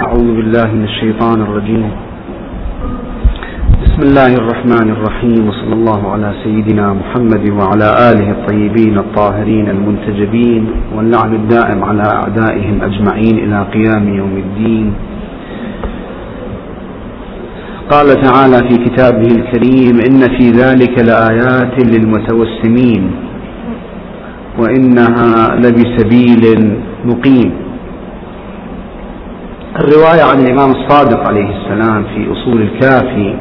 أعوذ بالله من الشيطان الرجيم. بسم الله الرحمن الرحيم وصلى الله على سيدنا محمد وعلى آله الطيبين الطاهرين المنتجبين واللعن الدائم على أعدائهم أجمعين إلى قيام يوم الدين. قال تعالى في كتابه الكريم إن في ذلك لآيات للمتوسمين وإنها لبسبيل مقيم. الرواية عن الإمام الصادق عليه السلام في أصول الكافي.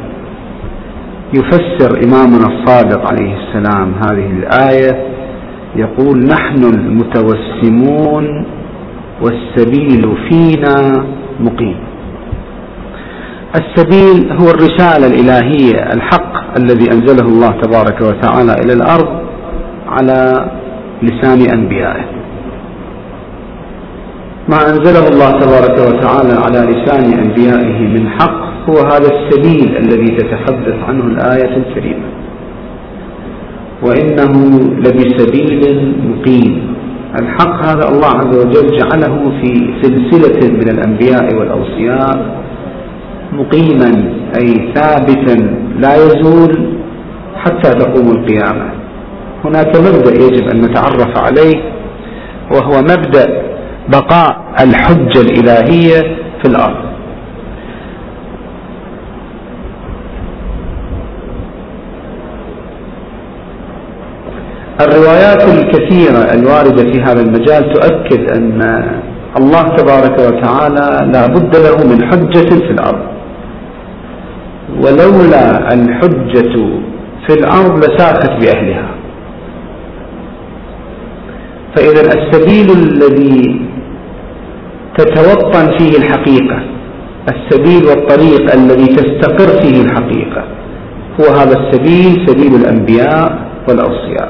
يفسر إمامنا الصادق عليه السلام هذه الآية يقول نحن المتوسمون والسبيل فينا مقيم. السبيل هو الرسالة الإلهية الحق الذي أنزله الله تبارك وتعالى إلى الأرض على لسان أنبيائه. ما أنزله الله تبارك وتعالى على لسان أنبيائه من حق هو هذا السبيل الذي تتحدث عنه الآية الكريمة. وإنه لبسبيل مقيم. الحق هذا الله عز وجل جعله في سلسلة من الأنبياء والأوصياء مقيما أي ثابتا لا يزول حتى تقوم القيامة. هناك مبدأ يجب أن نتعرف عليه وهو مبدأ بقاء الحجة الإلهية في الأرض. الروايات الكثيرة الواردة في هذا المجال تؤكد أن الله تبارك وتعالى لا بد له من حجة في الأرض. ولولا الحجة في الأرض لساخت بأهلها. فإذا السبيل الذي تتوطن فيه الحقيقة السبيل والطريق الذي تستقر فيه الحقيقة. هو هذا السبيل سبيل الأنبياء والأوصياء.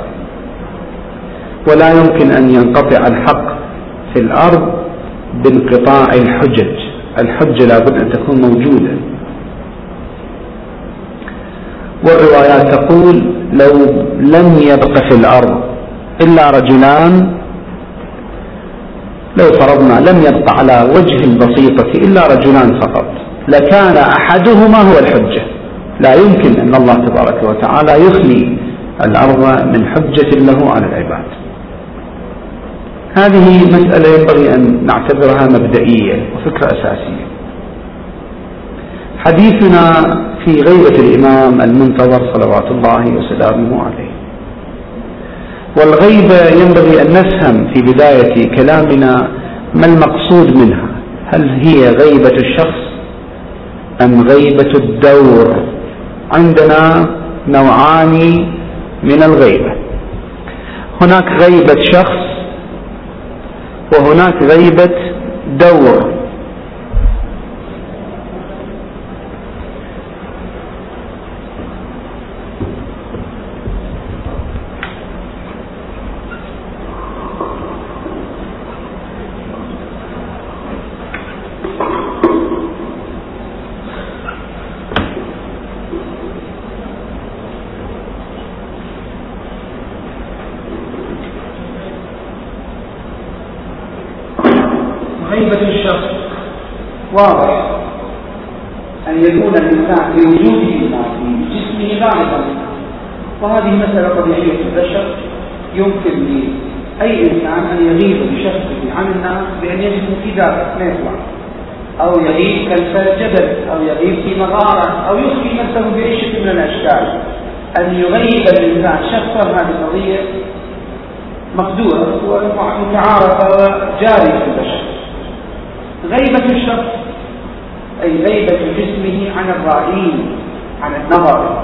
ولا يمكن أن ينقطع الحق في الأرض بانقطاع الحجج. الحجة لابد أن تكون موجودة. والروايات تقول لو لم يبق في الأرض إلا رجلان لو فرضنا لم يبق على وجه البسيطة إلا رجلان فقط لكان أحدهما هو الحجة. لا يمكن أن الله تبارك وتعالى يخلي الأرض من حجة له على العباد. هذه مسألة ينبغي أن نعتبرها مبدئية وفكرة أساسية. حديثنا في غيبة الإمام المنتظر صلوات الله وسلامه عليه. والغيبة ينبغي أن نفهم في بداية كلامنا ما المقصود منها. هل هي غيبة الشخص أم غيبة الدور؟ عندنا نوعان من الغيبة. هناك غيبة شخص وهناك غيبة دور. واضح أن يكون الإنسان بوجوده في جسمه غالبا وهذه مسألة طبيعية في البشر. يمكن لأي إنسان أن يغيب بشخصه عن الناس بأن يجد في ذاته ما يطلع. أو يغيب كالجبل أو يغيب في مغارة أو يخفي نفسه بأي شكل من الأشكال أن يغيب الإنسان شخصا هذه قضية مقدورة ومتعارفة وجارية في البشر. غيبة الشخص أي غيبة جسمه عن الرائين عن النظر.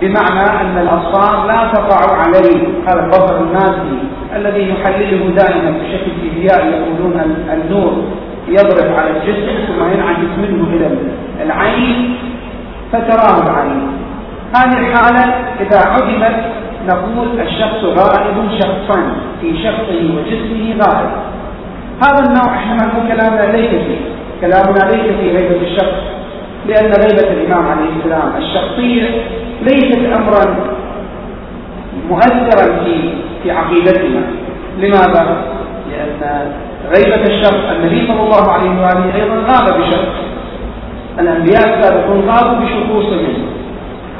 بمعنى أن الأبصار لا تقع عليه. هذا البصر المادي الذي يحلله دائما بشكل فيزيائي يقولون النور يضرب على الجسم ثم ينعكس منه إلى العين فتراه العين. هذه الحالة إذا عدمت نقول الشخص غائب شخصا في شخصه وجسمه غائب. هذا النوع إحنا نقول كلامنا ليس فيه. كلامنا ليس في غيبة الشخص لأن غيبة الإمام عليه السلام الشخصية ليست أمرا مؤثرا في في عقيدتنا. لماذا؟ لأن غيبة الشخص النبي صلى الله عليه وآله أيضا غاب بشخص. الأنبياء السابقون غابوا بشخوصهم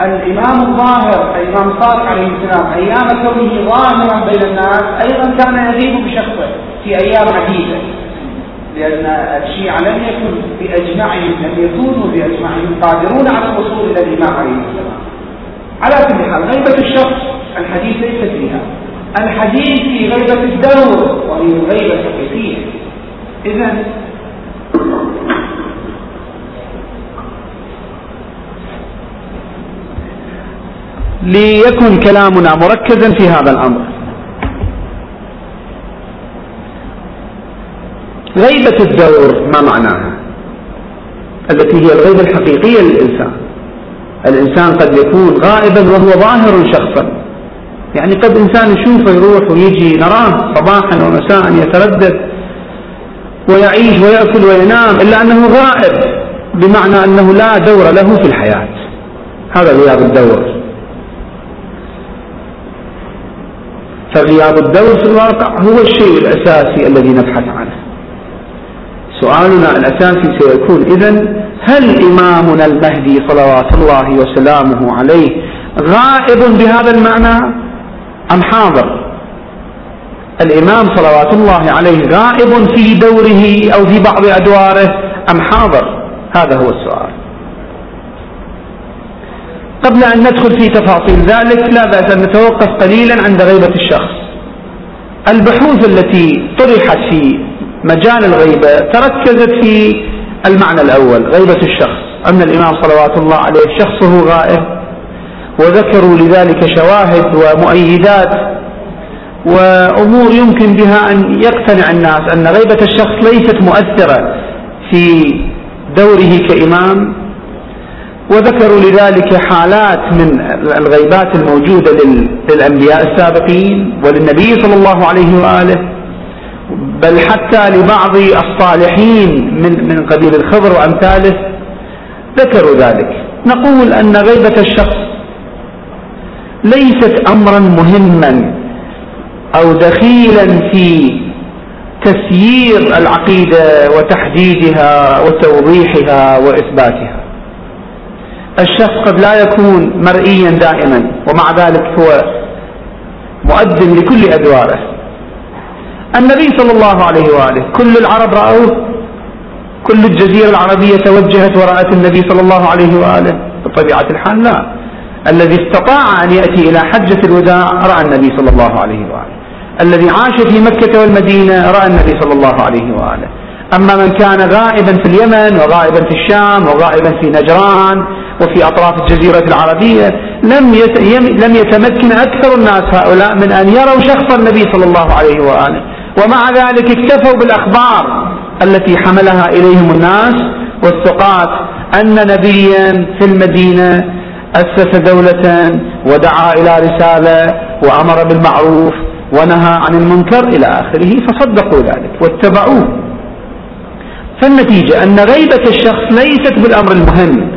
الإمام الظاهر الإمام صادق عليه السلام أيام كونه ظاهرا بين الناس أيضا كان يغيب بشخصه في أيام عديدة. لأن الشيعة لم يكن بأجمعهم لم يكونوا بأجمعهم قادرون على الوصول إلى الإمام عليه السلام. على كل حال غيبة الشخص الحديث ليس فيها. الحديث في غيبة الدور وهي الغيبة الحقيقية إذا ليكن كلامنا مركزا في هذا الأمر. غيبة الدور ما معناها؟ التي هي الغيبة الحقيقية للإنسان. الإنسان قد يكون غائبا وهو ظاهر شخصا. يعني قد إنسان يشوفه يروح ويجي نراه صباحا ومساء يتردد ويعيش ويأكل وينام إلا أنه غائب بمعنى أنه لا دور له في الحياة. هذا غياب الدور. فغياب الدور في الواقع هو الشيء الأساسي الذي نبحث عنه. سؤالنا الأساسي سيكون إذن هل إمامنا المهدي صلوات الله وسلامه عليه غائب بهذا المعنى أم حاضر؟ الإمام صلوات الله عليه غائب في دوره أو في بعض أدواره أم حاضر؟ هذا هو السؤال. قبل أن ندخل في تفاصيل ذلك لا بأس أن نتوقف قليلا عند غيبة الشخص. البحوث التي طرحت في مجال الغيبة تركزت في المعنى الأول غيبة الشخص. أن الإمام صلوات الله عليه شخصه غائب وذكروا لذلك شواهد ومؤيدات وأمور يمكن بها أن يقتنع الناس أن غيبة الشخص ليست مؤثرة في دوره كإمام. وذكروا لذلك حالات من الغيبات الموجودة للأنبياء السابقين وللنبي صلى الله عليه وآله. بل حتى لبعض الصالحين من من قبيل الخضر وأمثاله ذكروا ذلك. نقول أن غيبة الشخص ليست أمرا مهما أو دخيلا في تسيير العقيدة وتحديدها وتوضيحها وإثباتها. الشخص قد لا يكون مرئيا دائما ومع ذلك هو مؤذن لكل أدواره. النبي صلى الله عليه وآله. كل العرب رأوه. كل الجزيرة العربية توجهت ورأت النبي صلى الله عليه وآله. بطبيعة الحال لا. الذي استطاع أن يأتي إلى حجة الوداع رأى النبي صلى الله عليه وآله. الذي عاش في مكة والمدينة رأى النبي صلى الله عليه وآله. أما من كان غائبا في اليمن وغائبا في الشام وغائبا في نجران وفي أطراف الجزيرة العربية لم لم يتمكن أكثر الناس هؤلاء من أن يروا شخص النبي صلى الله عليه وآله. ومع ذلك اكتفوا بالأخبار التي حملها إليهم الناس والثقات أن نبيا في المدينة أسس دولة ودعا إلى رسالة وأمر بالمعروف ونهى عن المنكر إلى آخره فصدقوا ذلك واتبعوه. فالنتيجة أن غيبة الشخص ليست بالأمر المهم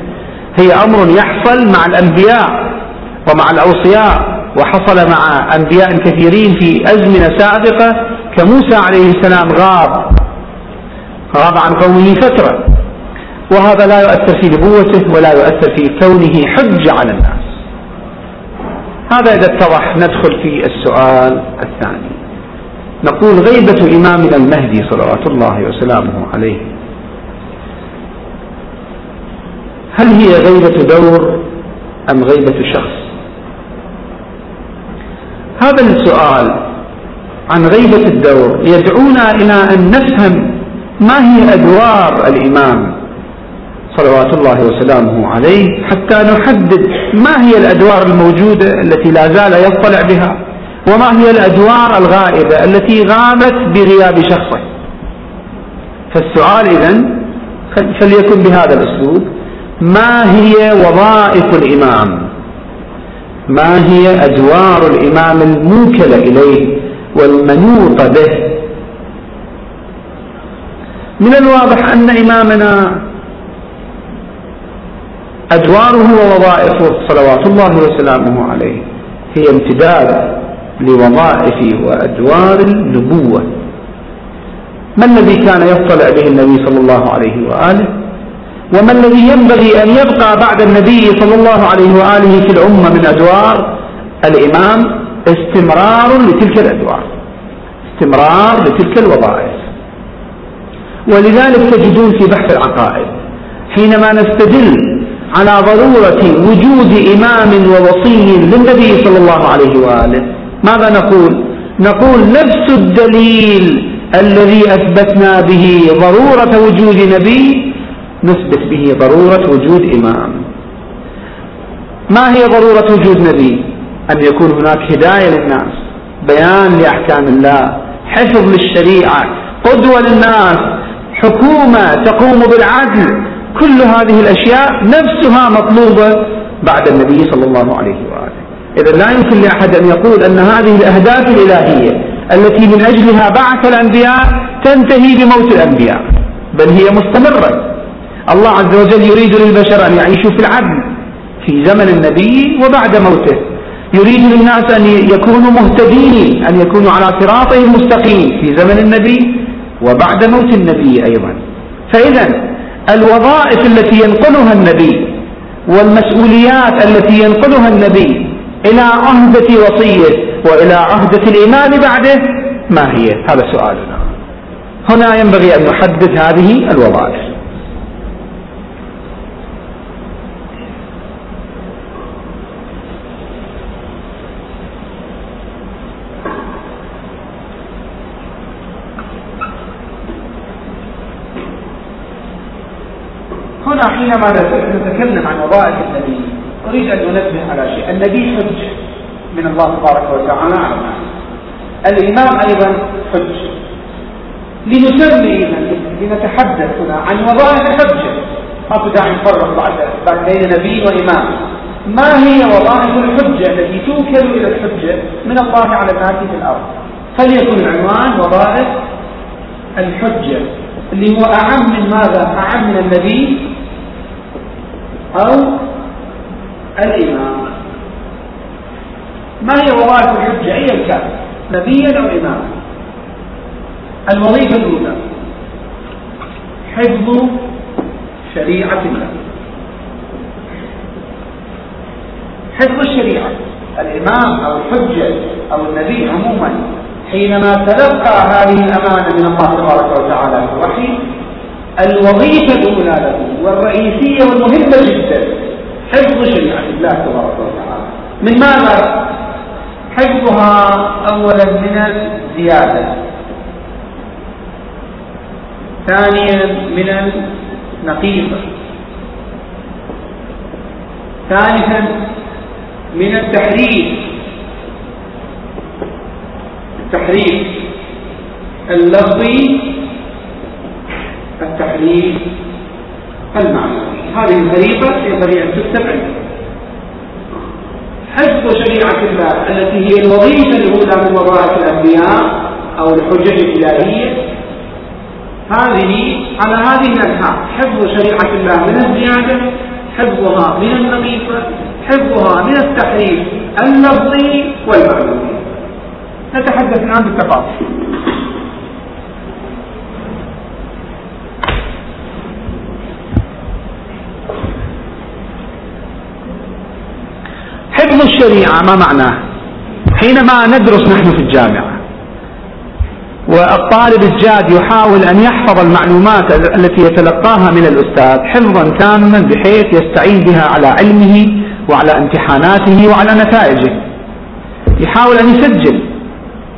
هي أمر يحصل مع الأنبياء ومع الأوصياء وحصل مع أنبياء كثيرين في أزمنة سابقة كموسى عليه السلام غاب غاب عن قومه فترة. وهذا لا يؤثر في نبوته ولا يؤثر في كونه حجة على الناس. هذا إذا اتضح ندخل في السؤال الثاني. نقول غيبة إمامنا المهدي صلوات الله وسلامه عليه. هل هي غيبة دور أم غيبة شخص؟ هذا السؤال عن غيبة الدور. يدعونا إلى أن نفهم ما هي أدوار الإمام صلوات الله وسلامه عليه حتى نحدد ما هي الأدوار الموجودة التي لا زال يطلع بها وما هي الأدوار الغائبة التي غابت بغياب شخصه. فالسؤال إذن فليكن بهذا الأسلوب. ما هي وظائف الإمام؟ ما هي أدوار الإمام الموكلة إليه؟ والمنوط به. من الواضح أن إمامنا أدواره ووظائفه صلوات الله وسلامه عليه هي امتداد لوظائف وأدوار النبوة. ما الذي كان يطلع به النبي صلى الله عليه وآله؟ وما الذي ينبغي أن يبقى بعد النبي صلى الله عليه وآله في الأمة من أدوار الإمام استمرار لتلك الأدوار. استمرار لتلك الوظائف. ولذلك تجدون في بحث العقائد حينما نستدل على ضرورة وجود إمام ووصي للنبي صلى الله عليه وآله ماذا نقول؟ نقول نفس الدليل الذي أثبتنا به ضرورة وجود نبي نثبت به ضرورة وجود إمام. ما هي ضرورة وجود نبي؟ أن يكون هناك هداية للناس بيان لأحكام الله حفظ للشريعة قدوة للناس حكومة تقوم بالعدل كل هذه الأشياء نفسها مطلوبة بعد النبي صلى الله عليه وآله. إذا لا يمكن لأحد أن يقول أن هذه الأهداف الإلهية التي من أجلها بعث الأنبياء تنتهي بموت الأنبياء بل هي مستمرة. الله عز وجل يريد للبشر أن يعيشوا في العدل في زمن النبي وبعد موته. يريد للناس أن يكونوا مهتدين أن يكونوا على صراطه المستقيم في زمن النبي وبعد موت النبي أيضا. فإذا الوظائف التي ينقلها النبي والمسؤوليات التي ينقلها النبي إلى عهدة وصية وإلى عهدة الإمام بعده ما هي؟ هذا سؤالنا. هنا ينبغي أن نحدد هذه الوظائف هنا حينما نتكلم عن وظائف النبي. أريد أن أنبه على شيء. النبي حجة من الله تبارك وتعالى. على الإمام أيضا حجة لنسمي لنتحدث هنا عن وظائف الحجة ما في داعي نفرق بعد بين نبي وإمام. ما هي وظائف الحجة التي توكل إلى الحجة من الله على الناس في الأرض؟ فليكن العنوان وظائف الحجة اللي هو أعم من ماذا؟ أعم من النبي أو الإمام. ما هي وظائف الحجة أي كان نبيا أو إماما؟ الوظيفة الأولى. حفظ شريعة الله. حفظ الشريعة. الإمام أو الحجة أو النبي عموما. حينما تلقى هذه الأمانة من الله تبارك وتعالى في الوحي الوظيفة الأولى له والرئيسية والمهمة جدا. حفظ شريعة الله تبارك وتعالى. من ماذا؟ حفظها أولا من الزيادة. ثانيا من النقيصة ثالثا من التحريف. التحريف اللفظي التحريف المعنوي هذه الخريطة أن تكتب عندكم حفظ شريعة الله التي هي الوظيفة الأولى من وظائف الأنبياء أو الحجج الإلهية. هذه على هذه الأنحاء حفظ شريعة الله من الزيادة حفظها من النقيصة حفظها من التحريف اللفظي والمعنوي نتحدث الآن بالتفاصيل حفظ الشريعة ما معناه؟ حينما ندرس نحن في الجامعة والطالب الجاد يحاول أن يحفظ المعلومات التي يتلقاها من الأستاذ حفظا تاما بحيث يستعين بها على علمه وعلى امتحاناته وعلى نتائجه. يحاول أن يسجل.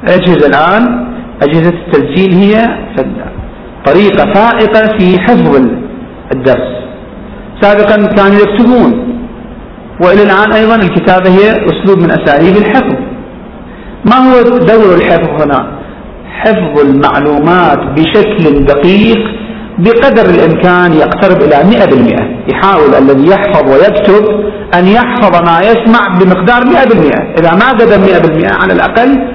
أجهزة الآن أجهزة التسجيل هي طريقة فائقة في حفظ الدرس. سابقا كانوا يكتبون وإلى الآن أيضا الكتابة هي أسلوب من أساليب الحفظ. ما هو دور الحفظ هنا؟ حفظ المعلومات بشكل دقيق بقدر الإمكان يقترب إلى مئة بالمئة. يحاول الذي يحفظ ويكتب أن يحفظ ما يسمع بمقدار مئة بالمئة. إذا ما قدم مئة بالمئة على الأقل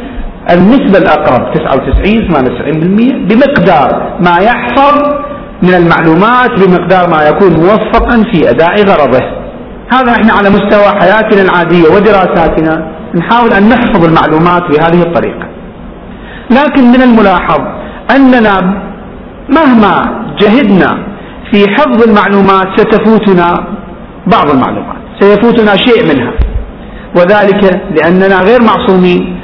النسبة الأقرب 99 98% بمقدار ما يحفظ من المعلومات بمقدار ما يكون موفقا في أداء غرضه. هذا إحنا على مستوى حياتنا العادية ودراساتنا نحاول أن نحفظ المعلومات بهذه الطريقة. لكن من الملاحظ أننا مهما جهدنا في حفظ المعلومات ستفوتنا بعض المعلومات سيفوتنا شيء منها. وذلك لأننا غير معصومين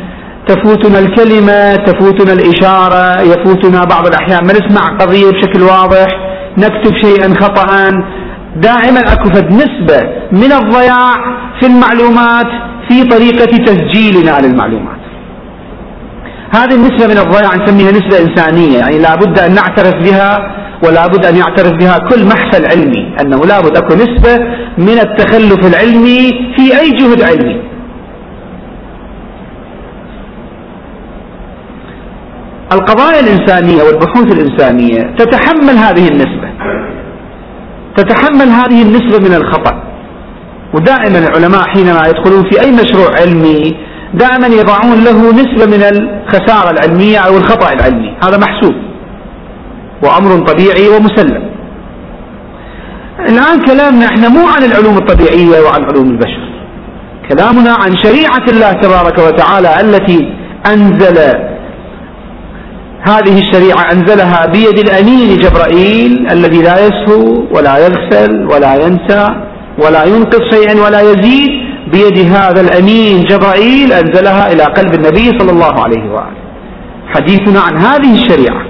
تفوتنا الكلمة تفوتنا الإشارة يفوتنا بعض الأحيان ما نسمع قضية بشكل واضح نكتب شيئا خطأ دائما أكو فد نسبة من الضياع في المعلومات في طريقة تسجيلنا للمعلومات هذه النسبة من الضياع نسميها نسبة إنسانية يعني لابد أن نعترف بها ولا بد أن يعترف بها كل محفل علمي أنه لا بد أكو نسبة من التخلف العلمي في أي جهد علمي. القضايا الإنسانية والبحوث الإنسانية تتحمل هذه النسبة. تتحمل هذه النسبة من الخطأ. ودائما العلماء حينما يدخلون في أي مشروع علمي دائما يضعون له نسبة من الخسارة العلمية أو الخطأ العلمي. هذا محسوب. وأمر طبيعي ومسلم. الآن كلامنا إحنا مو عن العلوم الطبيعية وعن علوم البشر. كلامنا عن شريعة الله تبارك وتعالى التي أنزل هذه الشريعة أنزلها بيد الأمين جبرائيل الذي لا يسهو ولا يغسل ولا ينسى ولا ينقص شيئا ولا يزيد. بيد هذا الأمين جبرائيل أنزلها إلى قلب النبي صلى الله عليه وآله. حديثنا عن هذه الشريعة.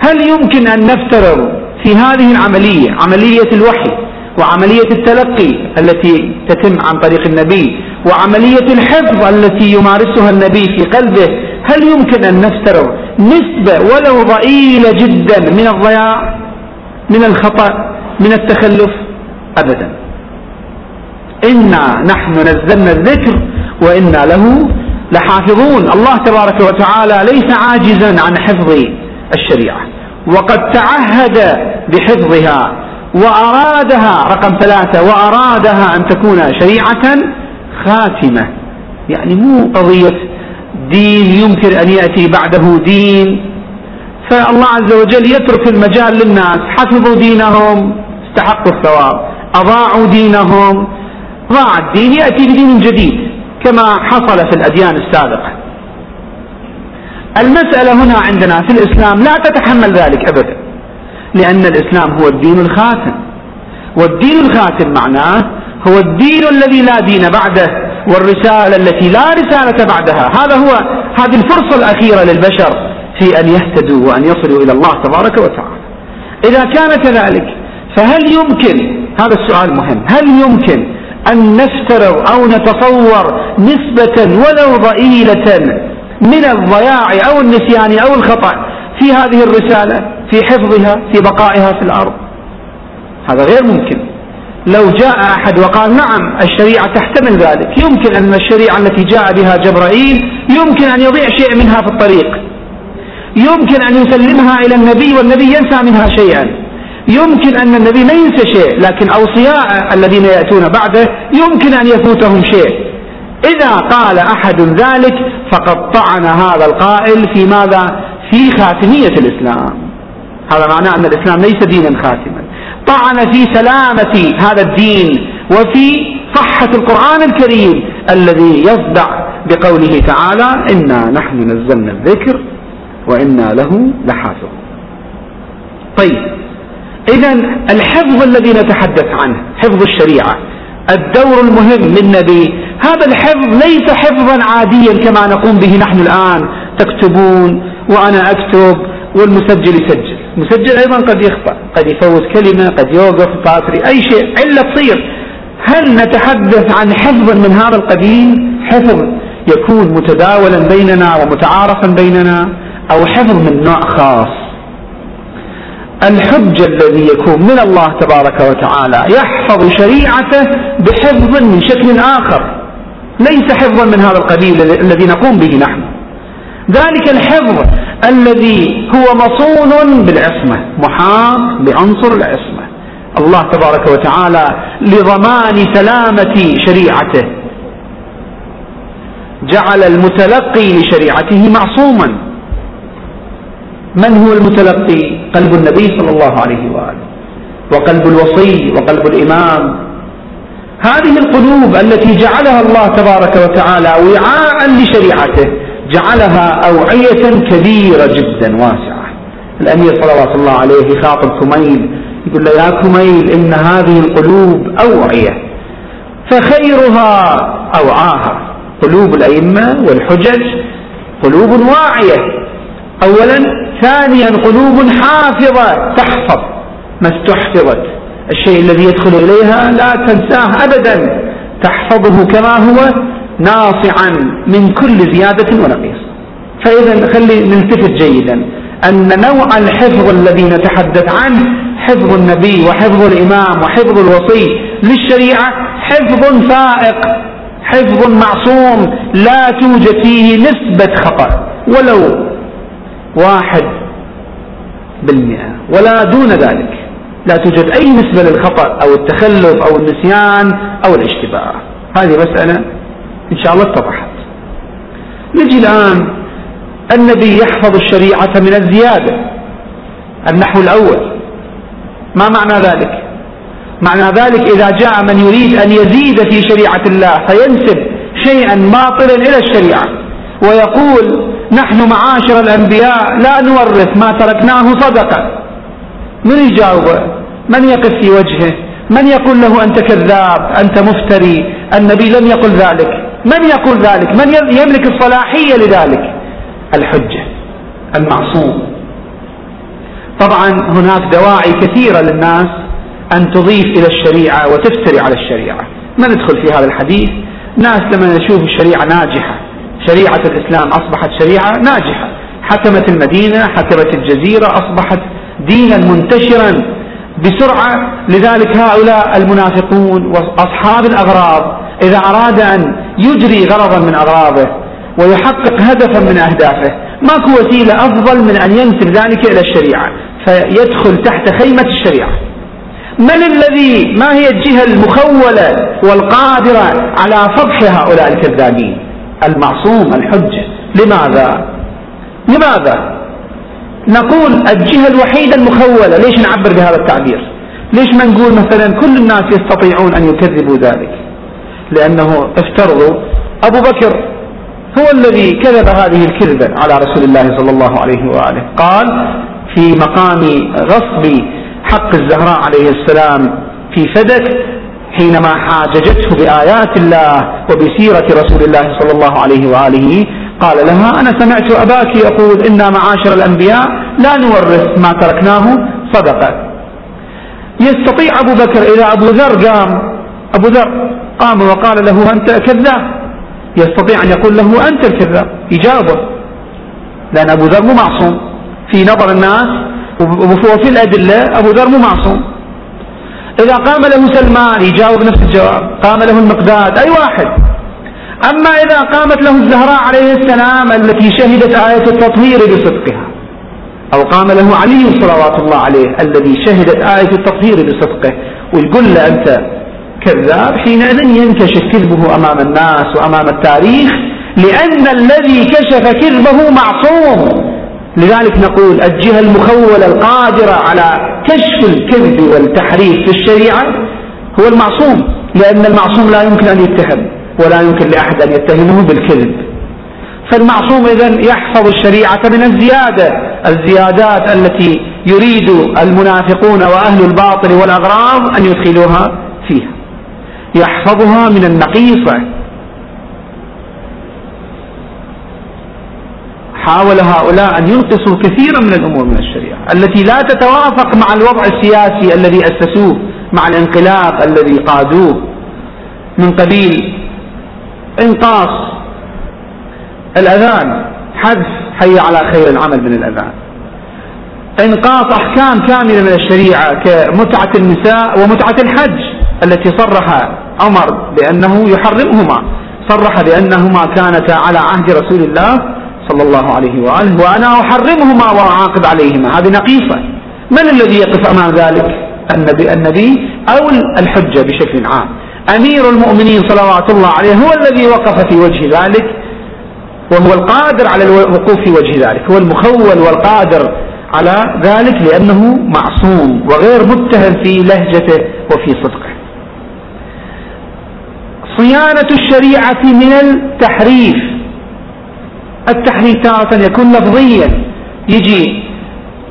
هل يمكن أن نفترض في هذه العملية عملية الوحي وعملية التلقي التي تتم عن طريق النبي وعملية الحفظ التي يمارسها النبي في قلبه هل يمكن أن نفترض نسبة ولو ضئيلة جدا من الضياع من الخطأ من التخلف؟ أبدا. إنا نحن نزلنا الذكر وإنا له لحافظون. الله تبارك وتعالى ليس عاجزا عن حفظ الشريعة وقد تعهد بحفظها. وأرادها رقم ثلاثة وأرادها أن تكون شريعة خاتمة. يعني مو قضية دين يمكن أن يأتي بعده دين. فالله عز وجل يترك المجال للناس حفظوا دينهم استحقوا الثواب أضاعوا دينهم. ضاع الدين يأتي بدين جديد كما حصل في الأديان السابقة. المسألة هنا عندنا في الإسلام لا تتحمل ذلك أبدا. لأن الإسلام هو الدين الخاتم. والدين الخاتم معناه هو الدين الذي لا دين بعده والرسالة التي لا رسالة بعدها. هذا هو هذه الفرصة الأخيرة للبشر في أن يهتدوا وأن يصلوا إلى الله تبارك وتعالى. إذا كان كذلك فهل يمكن هذا السؤال مهم هل يمكن أن نفترض أو نتصور نسبة ولو ضئيلة من الضياع أو النسيان أو الخطأ في هذه الرسالة في حفظها في بقائها في الأرض. هذا غير ممكن. لو جاء أحد وقال نعم الشريعة تحتمل ذلك. يمكن أن الشريعة التي جاء بها جبرائيل يمكن أن يضيع شيء منها في الطريق. يمكن أن يسلمها إلى النبي والنبي ينسى منها شيئا. يمكن أن النبي ما ينسى شيء لكن أوصياء الذين يأتون بعده يمكن أن يفوتهم شيء. إذا قال أحد ذلك فقد طعن هذا القائل في ماذا؟ في خاتمية الإسلام. هذا معناه أن الإسلام ليس دينا خاتما. طعن في سلامة هذا الدين وفي صحة القرآن الكريم الذي يصدع بقوله تعالى إنا نحن نزلنا الذكر وإنا له لحافظ طيب إذا الحفظ الذي نتحدث عنه حفظ الشريعة الدور المهم للنبي هذا الحفظ ليس حفظا عاديا كما نقوم به نحن الآن. تكتبون وأنا أكتب والمسجل يسجل. المسجل أيضا قد يخطأ قد يفوت كلمة قد يوقف باتري أي شيء علة تصير. هل نتحدث عن حفظ من هذا القبيل حفظ. يكون متداولا بيننا ومتعارفا بيننا أو حفظ من نوع خاص. الحج الذي يكون من الله تبارك وتعالى يحفظ شريعته بحفظ من شكل آخر. ليس حفظا من هذا القبيل الذي نقوم به نحن. ذلك الحفظ الذي هو مصون بالعصمة محاط بعنصر العصمة. الله تبارك وتعالى لضمان سلامة شريعته. جعل المتلقي لشريعته معصوما. من هو المتلقي؟ قلب النبي صلى الله عليه وآله. وقلب الوصي وقلب الإمام. هذه القلوب التي جعلها الله تبارك وتعالى وعاء لشريعته. جعلها أوعية كبيرة جدا واسعة. الأمير صلوات الله عليه يخاطب كميل يقول له يا كميل إن هذه القلوب أوعية فخيرها أوعاها. قلوب الأئمة والحجج قلوب واعية. أولا ثانيا قلوب حافظة تحفظ ما استحفظت. الشيء الذي يدخل إليها لا تنساه أبدا تحفظه كما هو. ناصعا من كل زيادة ونقيص. فإذا خلي نلتفت جيدا. أن نوع الحفظ الذي نتحدث عنه حفظ النبي وحفظ الإمام وحفظ الوصي للشريعة حفظ فائق حفظ معصوم لا توجد فيه نسبة خطأ ولو واحد بالمئة ولا دون ذلك. لا توجد أي نسبة للخطأ أو التخلف أو النسيان أو الاشتباه. هذه مسألة إن شاء الله اتضحت. نجي الآن النبي يحفظ الشريعة من الزيادة النحو الأول. ما معنى ذلك؟ معنى ذلك إذا جاء من يريد أن يزيد في شريعة الله فينسب شيئا باطلا إلى الشريعة ويقول نحن معاشر الأنبياء لا نورث ما تركناه صدقة. من يجاوبه؟ من يقف في وجهه؟ من يقول له أنت كذاب أنت مفتري؟ النبي لم يقل ذلك. من يقول ذلك؟ من يملك الصلاحية لذلك؟ الحجة المعصوم. طبعا هناك دواعي كثيرة للناس أن تضيف إلى الشريعة وتفتري على الشريعة. ما ندخل في هذا الحديث؟ ناس لما نشوف الشريعة ناجحة شريعة الإسلام أصبحت شريعة ناجحة. حكمت المدينة حكمت الجزيرة أصبحت دينا منتشرا بسرعة. لذلك هؤلاء المنافقون وأصحاب الأغراض إذا أراد أن يجري غرضا من أغراضه ويحقق هدفا من أهدافه ماكو وسيلة أفضل من أن ينسب ذلك إلى الشريعة فيدخل تحت خيمة الشريعة. من الذي ما هي الجهة المخولة والقادرة على فضح هؤلاء الكذابين؟ المعصوم الحجة. لماذا؟ لماذا؟ نقول الجهة الوحيدة المخولة ليش نعبر بهذا التعبير؟ ليش ما نقول مثلا كل الناس يستطيعون أن يكذبوا ذلك؟ لأنه افترضوا أبو بكر هو الذي كذب هذه الكذبة على رسول الله صلى الله عليه وآله. قال في مقام غصب حق الزهراء عليه السلام في فدك حينما حاججته بآيات الله وبسيرة رسول الله صلى الله عليه وآله قال لها أنا سمعت أباك يقول إنا معاشر الأنبياء لا نورث ما تركناه صدقة. يستطيع أبو بكر إذا أبو ذر قام أبو ذر قام وقال له أنت كذاب. يستطيع أن يقول له أنت الكذاب. يجاوبه لأن أبو ذر مو معصوم. في نظر الناس وفي الأدلة أبو ذر مو معصوم. إذا قام له سلمان يجاوب نفس الجواب. قام له المقداد. أي واحد. أما إذا قامت له الزهراء عليه السلام التي شهدت آية التطهير بصدقها أو قام له علي صلوات الله عليه الذي شهدت آية التطهير بصدقه ويقول له أنت كذاب حينئذ ينكشف كذبه أمام الناس وأمام التاريخ لأن الذي كشف كذبه معصوم. لذلك نقول الجهة المخولة القادرة على كشف الكذب والتحريف في الشريعة هو المعصوم لأن المعصوم لا يمكن أن يتهم ولا يمكن لأحد أن يتهمه بالكذب. فالمعصوم إذا يحفظ الشريعة من الزيادة الزيادات التي يريد المنافقون وأهل الباطل والأغراض أن يدخلوها يحفظها من النقيصة. حاول هؤلاء أن ينقصوا كثيرا من الأمور من الشريعة التي لا تتوافق مع الوضع السياسي الذي أسسوه مع الانقلاب الذي قادوه. من قبيل إنقاص الأذان حذف حي على خير العمل من الأذان. إنقاص أحكام كاملة من الشريعة كمتعة النساء ومتعة الحج التي صرح عمر بأنه يحرمهما. صرح بأنهما كانتا على عهد رسول الله صلى الله عليه وآله وأنا أحرمهما وأعاقب عليهما. هذه نقيصة. من الذي يقف أمام ذلك؟ النبي, النبي أو الحجة بشكل عام. أمير المؤمنين صلوات الله عليه هو الذي وقف في وجه ذلك وهو القادر على الوقوف في وجه ذلك هو المخول والقادر على ذلك لأنه معصوم وغير متهم في لهجته وفي صدقه. صيانة الشريعة من التحريف. التحريف تارة يكون لفظيا. يجي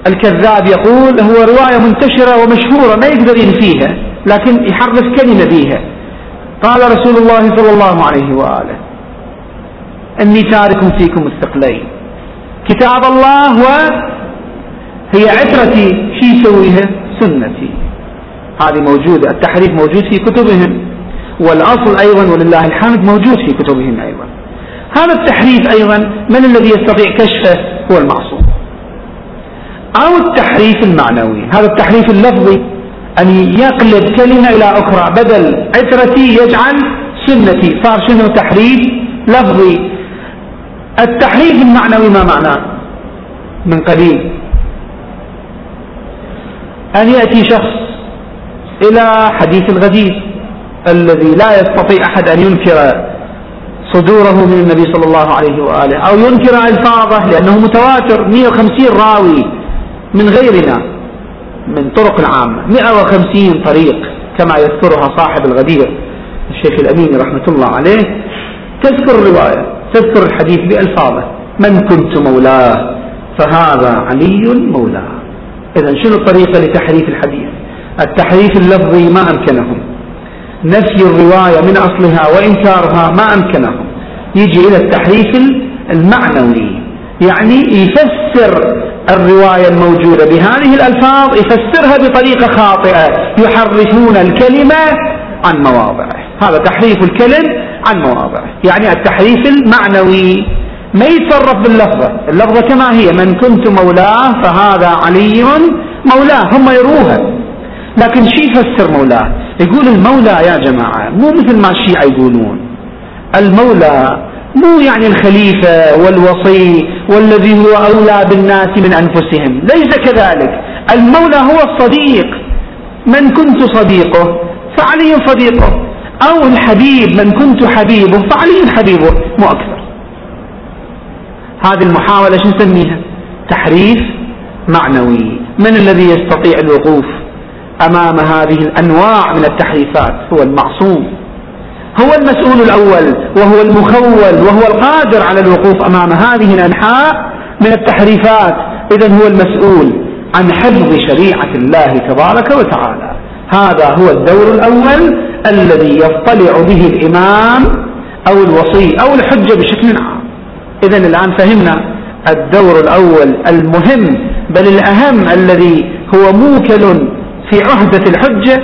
الكذاب يقول هو رواية منتشرة ومشهورة ما يقدر ينفيها لكن يحرف كلمة فيها قال رسول الله صلى الله عليه وآله إني تارك فيكم الثقلين. كتاب الله وهي عترتي شي يسويها؟ سنتي. هذه موجودة. التحريف موجود في كتبهم. والأصل أيضا ولله الحمد موجود في كتبهم أيضا. هذا التحريف أيضا من الذي يستطيع كشفه هو المعصوم. أو التحريف المعنوي. هذا التحريف اللفظي أن يقلب كلمة إلى أخرى بدل عترتي يجعل سنتي. صار شنو تحريف لفظي. التحريف المعنوي ما معناه من قبيل. أن يأتي شخص إلى حديث الغدير الذي لا يستطيع أحد أن ينكر صدوره من النبي صلى الله عليه وآله أو ينكر ألفاظه لأنه متواتر 150 راوي من غيرنا من طرق العامة 150 طريق كما يذكرها صاحب الغدير الشيخ الأمين رحمة الله عليه. تذكر الرواية تذكر الحديث بألفاظه من كنت مولاه فهذا علي مولاه. إذا شنو الطريقة لتحريف الحديث؟ التحريف اللفظي ما أمكنهم. نفي الرواية من أصلها وإنكارها ما أمكنهم يجي إلى التحريف المعنوي. يعني يفسر الرواية الموجودة بهذه الألفاظ يفسرها بطريقة خاطئة. يحرفون الكلمة عن مواضعه. هذا تحريف الكلم عن مواضعه. يعني التحريف المعنوي ما يتصرف باللفظة. اللفظة كما هي من كنت مولاه فهذا علي مولاه. هم يروها. لكن شي يفسر مولاه؟ يقول المولى يا جماعة مو مثل ما الشيعة يقولون. المولى مو يعني الخليفة والوصي والذي هو أولى بالناس من أنفسهم ليس كذلك. المولى هو الصديق من كنت صديقه فعلي صديقه أو الحبيب من كنت حبيبه فعلي حبيبه مو أكثر. هذه المحاولة شو نسميها؟ تحريف معنوي. من الذي يستطيع الوقوف؟ أمام هذه الأنواع من التحريفات هو المعصوم. هو المسؤول الأول وهو المخول وهو القادر على الوقوف أمام هذه الأنحاء من التحريفات. إذا هو المسؤول عن حفظ شريعة الله تبارك وتعالى. هذا هو الدور الأول الذي يطلع به الإمام أو الوصي أو الحجة بشكل عام. إذا الآن فهمنا الدور الأول المهم بل الأهم الذي هو موكل في عهدة الحجة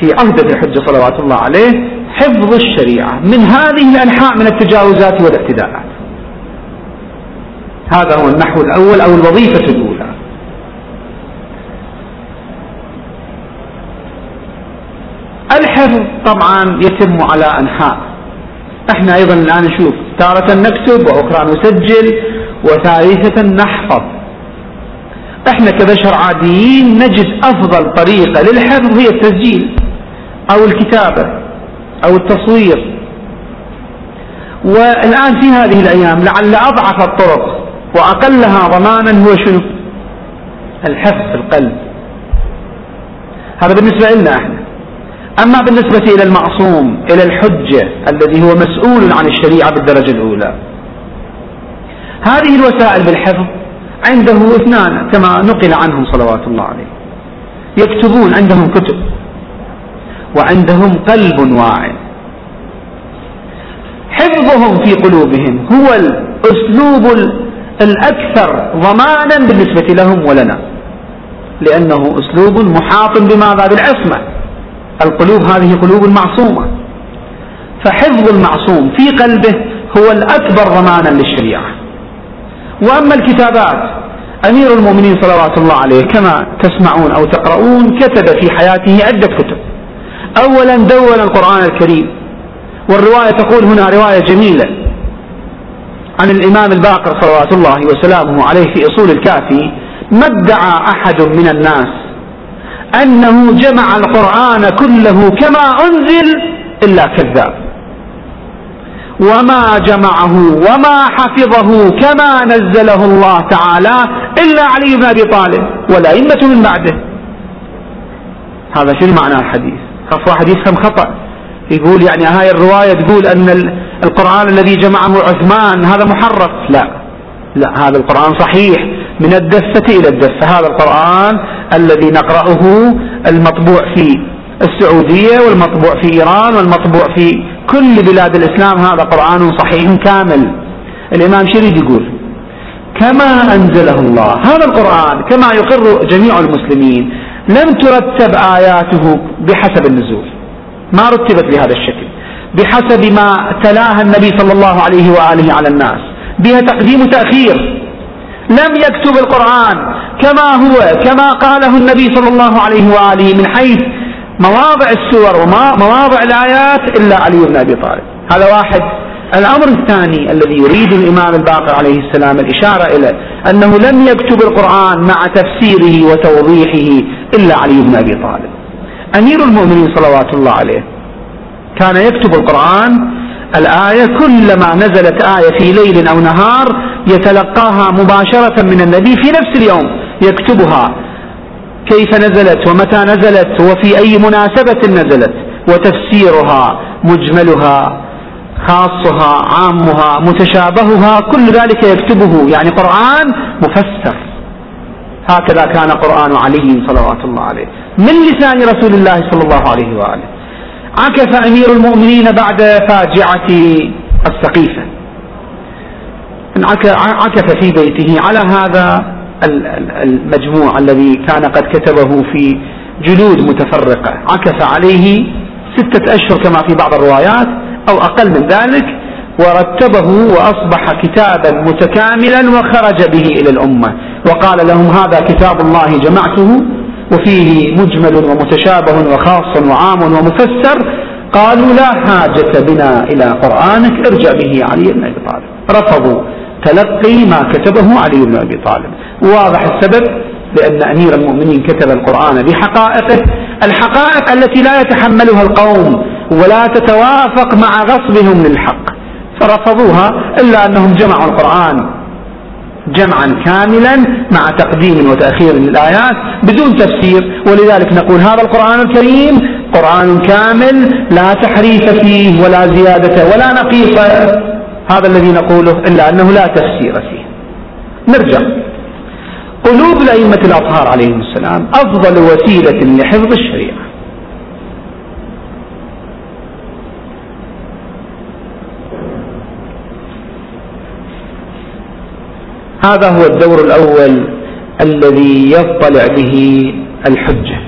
في عهدة الحجة صلوات الله عليه حفظ الشريعة. من هذه الأنحاء من التجاوزات والاعتداءات. هذا هو النحو الأول أو الوظيفة الأولى. الحفظ طبعا يتم على أنحاء. إحنا أيضا الآن نشوف تارة نكتب وأخرى نسجل وثالثة نحفظ. إحنا كبشر عاديين نجد أفضل طريقة للحفظ هي التسجيل أو الكتابة أو التصوير. والآن في هذه الأيام لعل أضعف الطرق وأقلها ضمانا هو شنو؟ الحفظ في القلب. هذا بالنسبة لنا إحنا. أما بالنسبة إلى المعصوم إلى الحجة الذي هو مسؤول عن الشريعة بالدرجة الأولى. هذه الوسائل بالحفظ عنده اثنان كما نقل عنهم صلوات الله عليه. يكتبون عندهم كتب. وعندهم قلب واعي حفظهم في قلوبهم هو الأسلوب الأكثر ضمانا بالنسبة لهم ولنا. لأنه أسلوب محاط بماذا؟ بالعصمة. القلوب هذه قلوب معصومة. فحفظ المعصوم في قلبه هو الأكبر ضمانا للشريعة. وأما الكتابات أمير المؤمنين صلوات الله عليه كما تسمعون أو تقرؤون كتب في حياته عدة كتب. أولا دون القرآن الكريم والرواية تقول هنا رواية جميلة عن الإمام الباقر صلوات الله وسلامه عليه في أصول الكافي ما ادعى أحد من الناس أنه جمع القرآن كله كما أنزل إلا كذاب. وما جمعه وما حفظه كما نزله الله تعالى إلا علي بن أبي طالب والأئمة من بعده. هذا شنو معنى الحديث؟ خاف واحد يفهم خطأ. يقول يعني هاي الرواية تقول أن القرآن الذي جمعه عثمان هذا محرف. لا. لا هذا القرآن صحيح. من الدفة إلى الدفة. هذا القرآن الذي نقرأه المطبوع في السعودية والمطبوع في إيران والمطبوع في كل بلاد الإسلام هذا قرآن صحيح كامل. الإمام شريف يقول كما أنزله الله. هذا القرآن كما يقر جميع المسلمين لم ترتب آياته بحسب النزول. ما رتبت بهذا الشكل. بحسب ما تلاها النبي صلى الله عليه وآله على الناس. بها تقديم تأخير لم يكتب القرآن كما هو كما قاله النبي صلى الله عليه وآله من حيث مواضع السور ومواضع الآيات إلا علي بن أبي طالب. هذا واحد. الأمر الثاني الذي يريد الإمام الباقر عليه السلام الإشارة إليه أنه لم يكتب القرآن مع تفسيره وتوضيحه إلا علي بن أبي طالب. أمير المؤمنين صلوات الله عليه كان يكتب القرآن الآية كلما نزلت آية في ليل أو نهار يتلقاها مباشرة من النبي في نفس اليوم يكتبها. كيف نزلت ومتى نزلت وفي أي مناسبة نزلت وتفسيرها مجملها خاصها عامها متشابهها كل ذلك يكتبه يعني قرآن مفسر. هكذا كان قرآن علي صلوات الله عليه. من لسان رسول الله صلى الله عليه وآله. عكف أمير المؤمنين بعد فاجعة السقيفة. عكف في بيته. على هذا المجموع الذي كان قد كتبه في جلود متفرقة. عكف عليه ستة أشهر كما في بعض الروايات أو أقل من ذلك ورتبه وأصبح كتابا متكاملا وخرج به إلى الأمة. وقال لهم هذا كتاب الله جمعته وفيه مجمل ومتشابه وخاص وعام ومفسر. قالوا لا حاجة بنا إلى قرآنك ارجع به علي بن أبي طالب. رفضوا. تلقي ما كتبه علي بن أبي طالب. واضح السبب لأن أمير المؤمنين كتب القرآن بحقائقه. الحقائق التي لا يتحملها القوم ولا تتوافق مع غصبهم للحق. فرفضوها إلا أنهم جمعوا القرآن جمعا كاملا مع تقديم وتأخير للآيات بدون تفسير. ولذلك نقول هذا القرآن الكريم قرآن كامل لا تحريف فيه ولا زيادة ولا نقيص. هذا الذي نقوله إلا أنه لا تفسير فيه. نرجع. قلوب الأئمة الأطهار عليهم السلام أفضل وسيلة لحفظ الشريعة. هذا هو الدور الأول الذي يطلع به الحجة.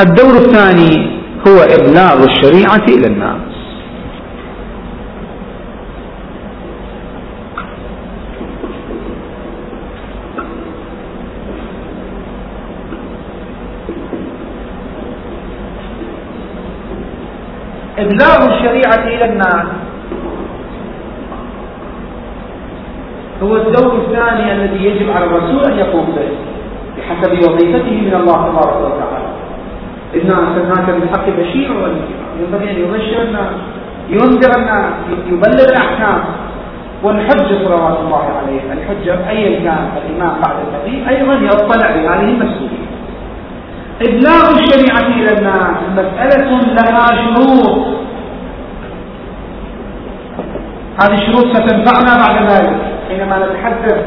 الدور الثاني هو إبلاغ الشريعة إلى الناس. إبلاغ الشريعة إلى الناس. هو الدور الثاني الذي يجب على الرسول أن يقوم به بحسب وظيفته من الله تبارك وتعالى. إنا أرسلناك بالحق بشيرا ونذيرا. ينبغي أن يبشر الناس ينذر الناس يبلغ الأحكام. والحج صلوات الله عليه. الحجة أيا كان الإمام بعد النبي أيضا يطلع بهذه المسؤولية. إبلاغ الشريعة إلى الناس مسألة لها شروط. هذه الشروط ستنفعنا بعد ذلك. حينما نتحدث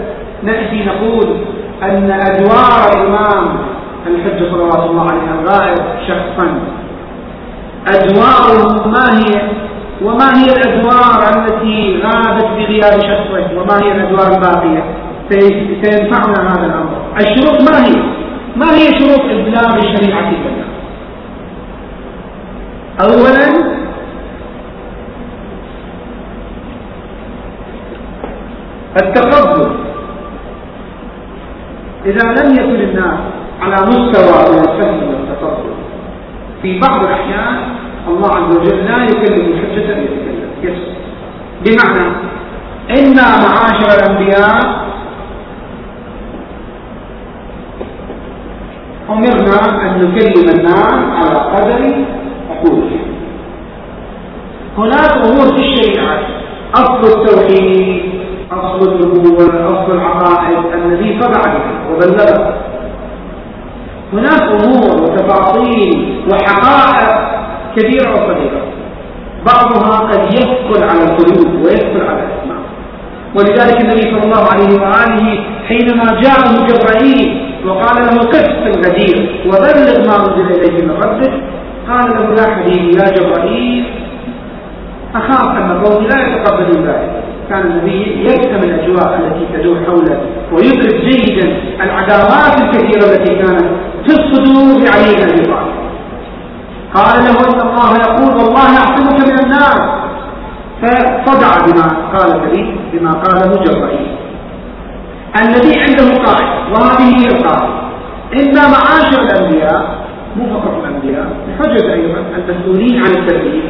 نأتي نقول أن أدوار الإمام الحج صلوات الله عليه الغائب شخصا. أدواره ما هي؟ وما هي الأدوار التي غابت بغياب شخصه وما هي الأدوار الباقية؟ سينفعنا هذا الأمر. الشروط ما هي؟ ما هي شروط إبلاغ الشريعة لنا أولا التقبل. إذا لم يكن الناس على مستوى من الفهم والتقبل في بعض الأحيان الله عز وجل لا يكلم الحجة يتكلم بمعنى إنا معاشر الأنبياء أمرنا أن نكلم الناس على قدر عقولهم هناك أمور في الشريعة أصل التوحيد أصل النبوة أصل العقائد الذي طبع بها وبلغها هناك أمور وتفاصيل وحقائق كبيرة وصغيرة بعضها قد يثقل على القلوب ويثقل على الأسماء. ولذلك النبي صلى الله عليه وآله حينما جاءه جبرائيل وقال له قف في الغدير وبلغ ما أنزل إليه من ربك قال له يا حبيبي يا جبرائيل أخاف أن قومي لا يتقبلون ذلك. كان النبي يفهم الأجواء التي تدور حوله ويدرك جيدا العداوات الكثيرة التي كانت في الصدور لعلي بن أبي طالب. قال له إن الله يقول والله يعصمك من الناس فصدع بما قال النبي بما قاله جبرائيل النبي عنده قاعدة وهذه هي القاعدة إن معاشر الأنبياء مو فقط الأنبياء بحجة أيضا المسؤولين عن التبليغ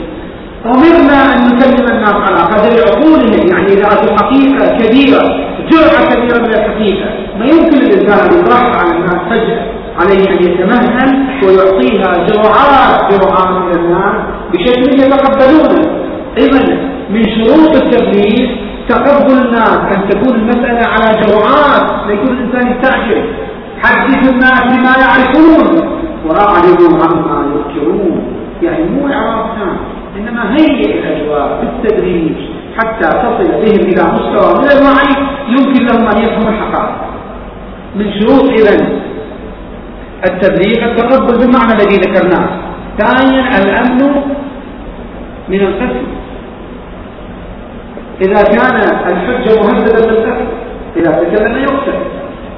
أمرنا أن نكلم الناس على قدر عقولهم يعني إذا أتوا حقيقة كبيرة جرعة كبيرة من الحقيقة. ما يمكن الإنسان أن يطرح على الناس فجأة عليه أن يتمهل ويعطيها جرعات جرعات من الناس بشكل يتقبلونه. إذا من شروط التبليغ تقبل الناس أن تكون المسألة على جرعات لا يكون الإنسان يستعجل. حدث الناس بما يعرفون وأعرضوا عما يذكرون يعني مو إعراض تام إنما هيئ الأجواء بالتدريج حتى تصل بهم إلى مستوى من الوعي يمكن لهم أن يفهموا الحقائق. من شروط إذا التبليغ التقبل بالمعنى الذي ذكرناه. ثانيا الأمن من القتل إذا كان الحجة مهددا بالقتل إذا تكلم يقتل.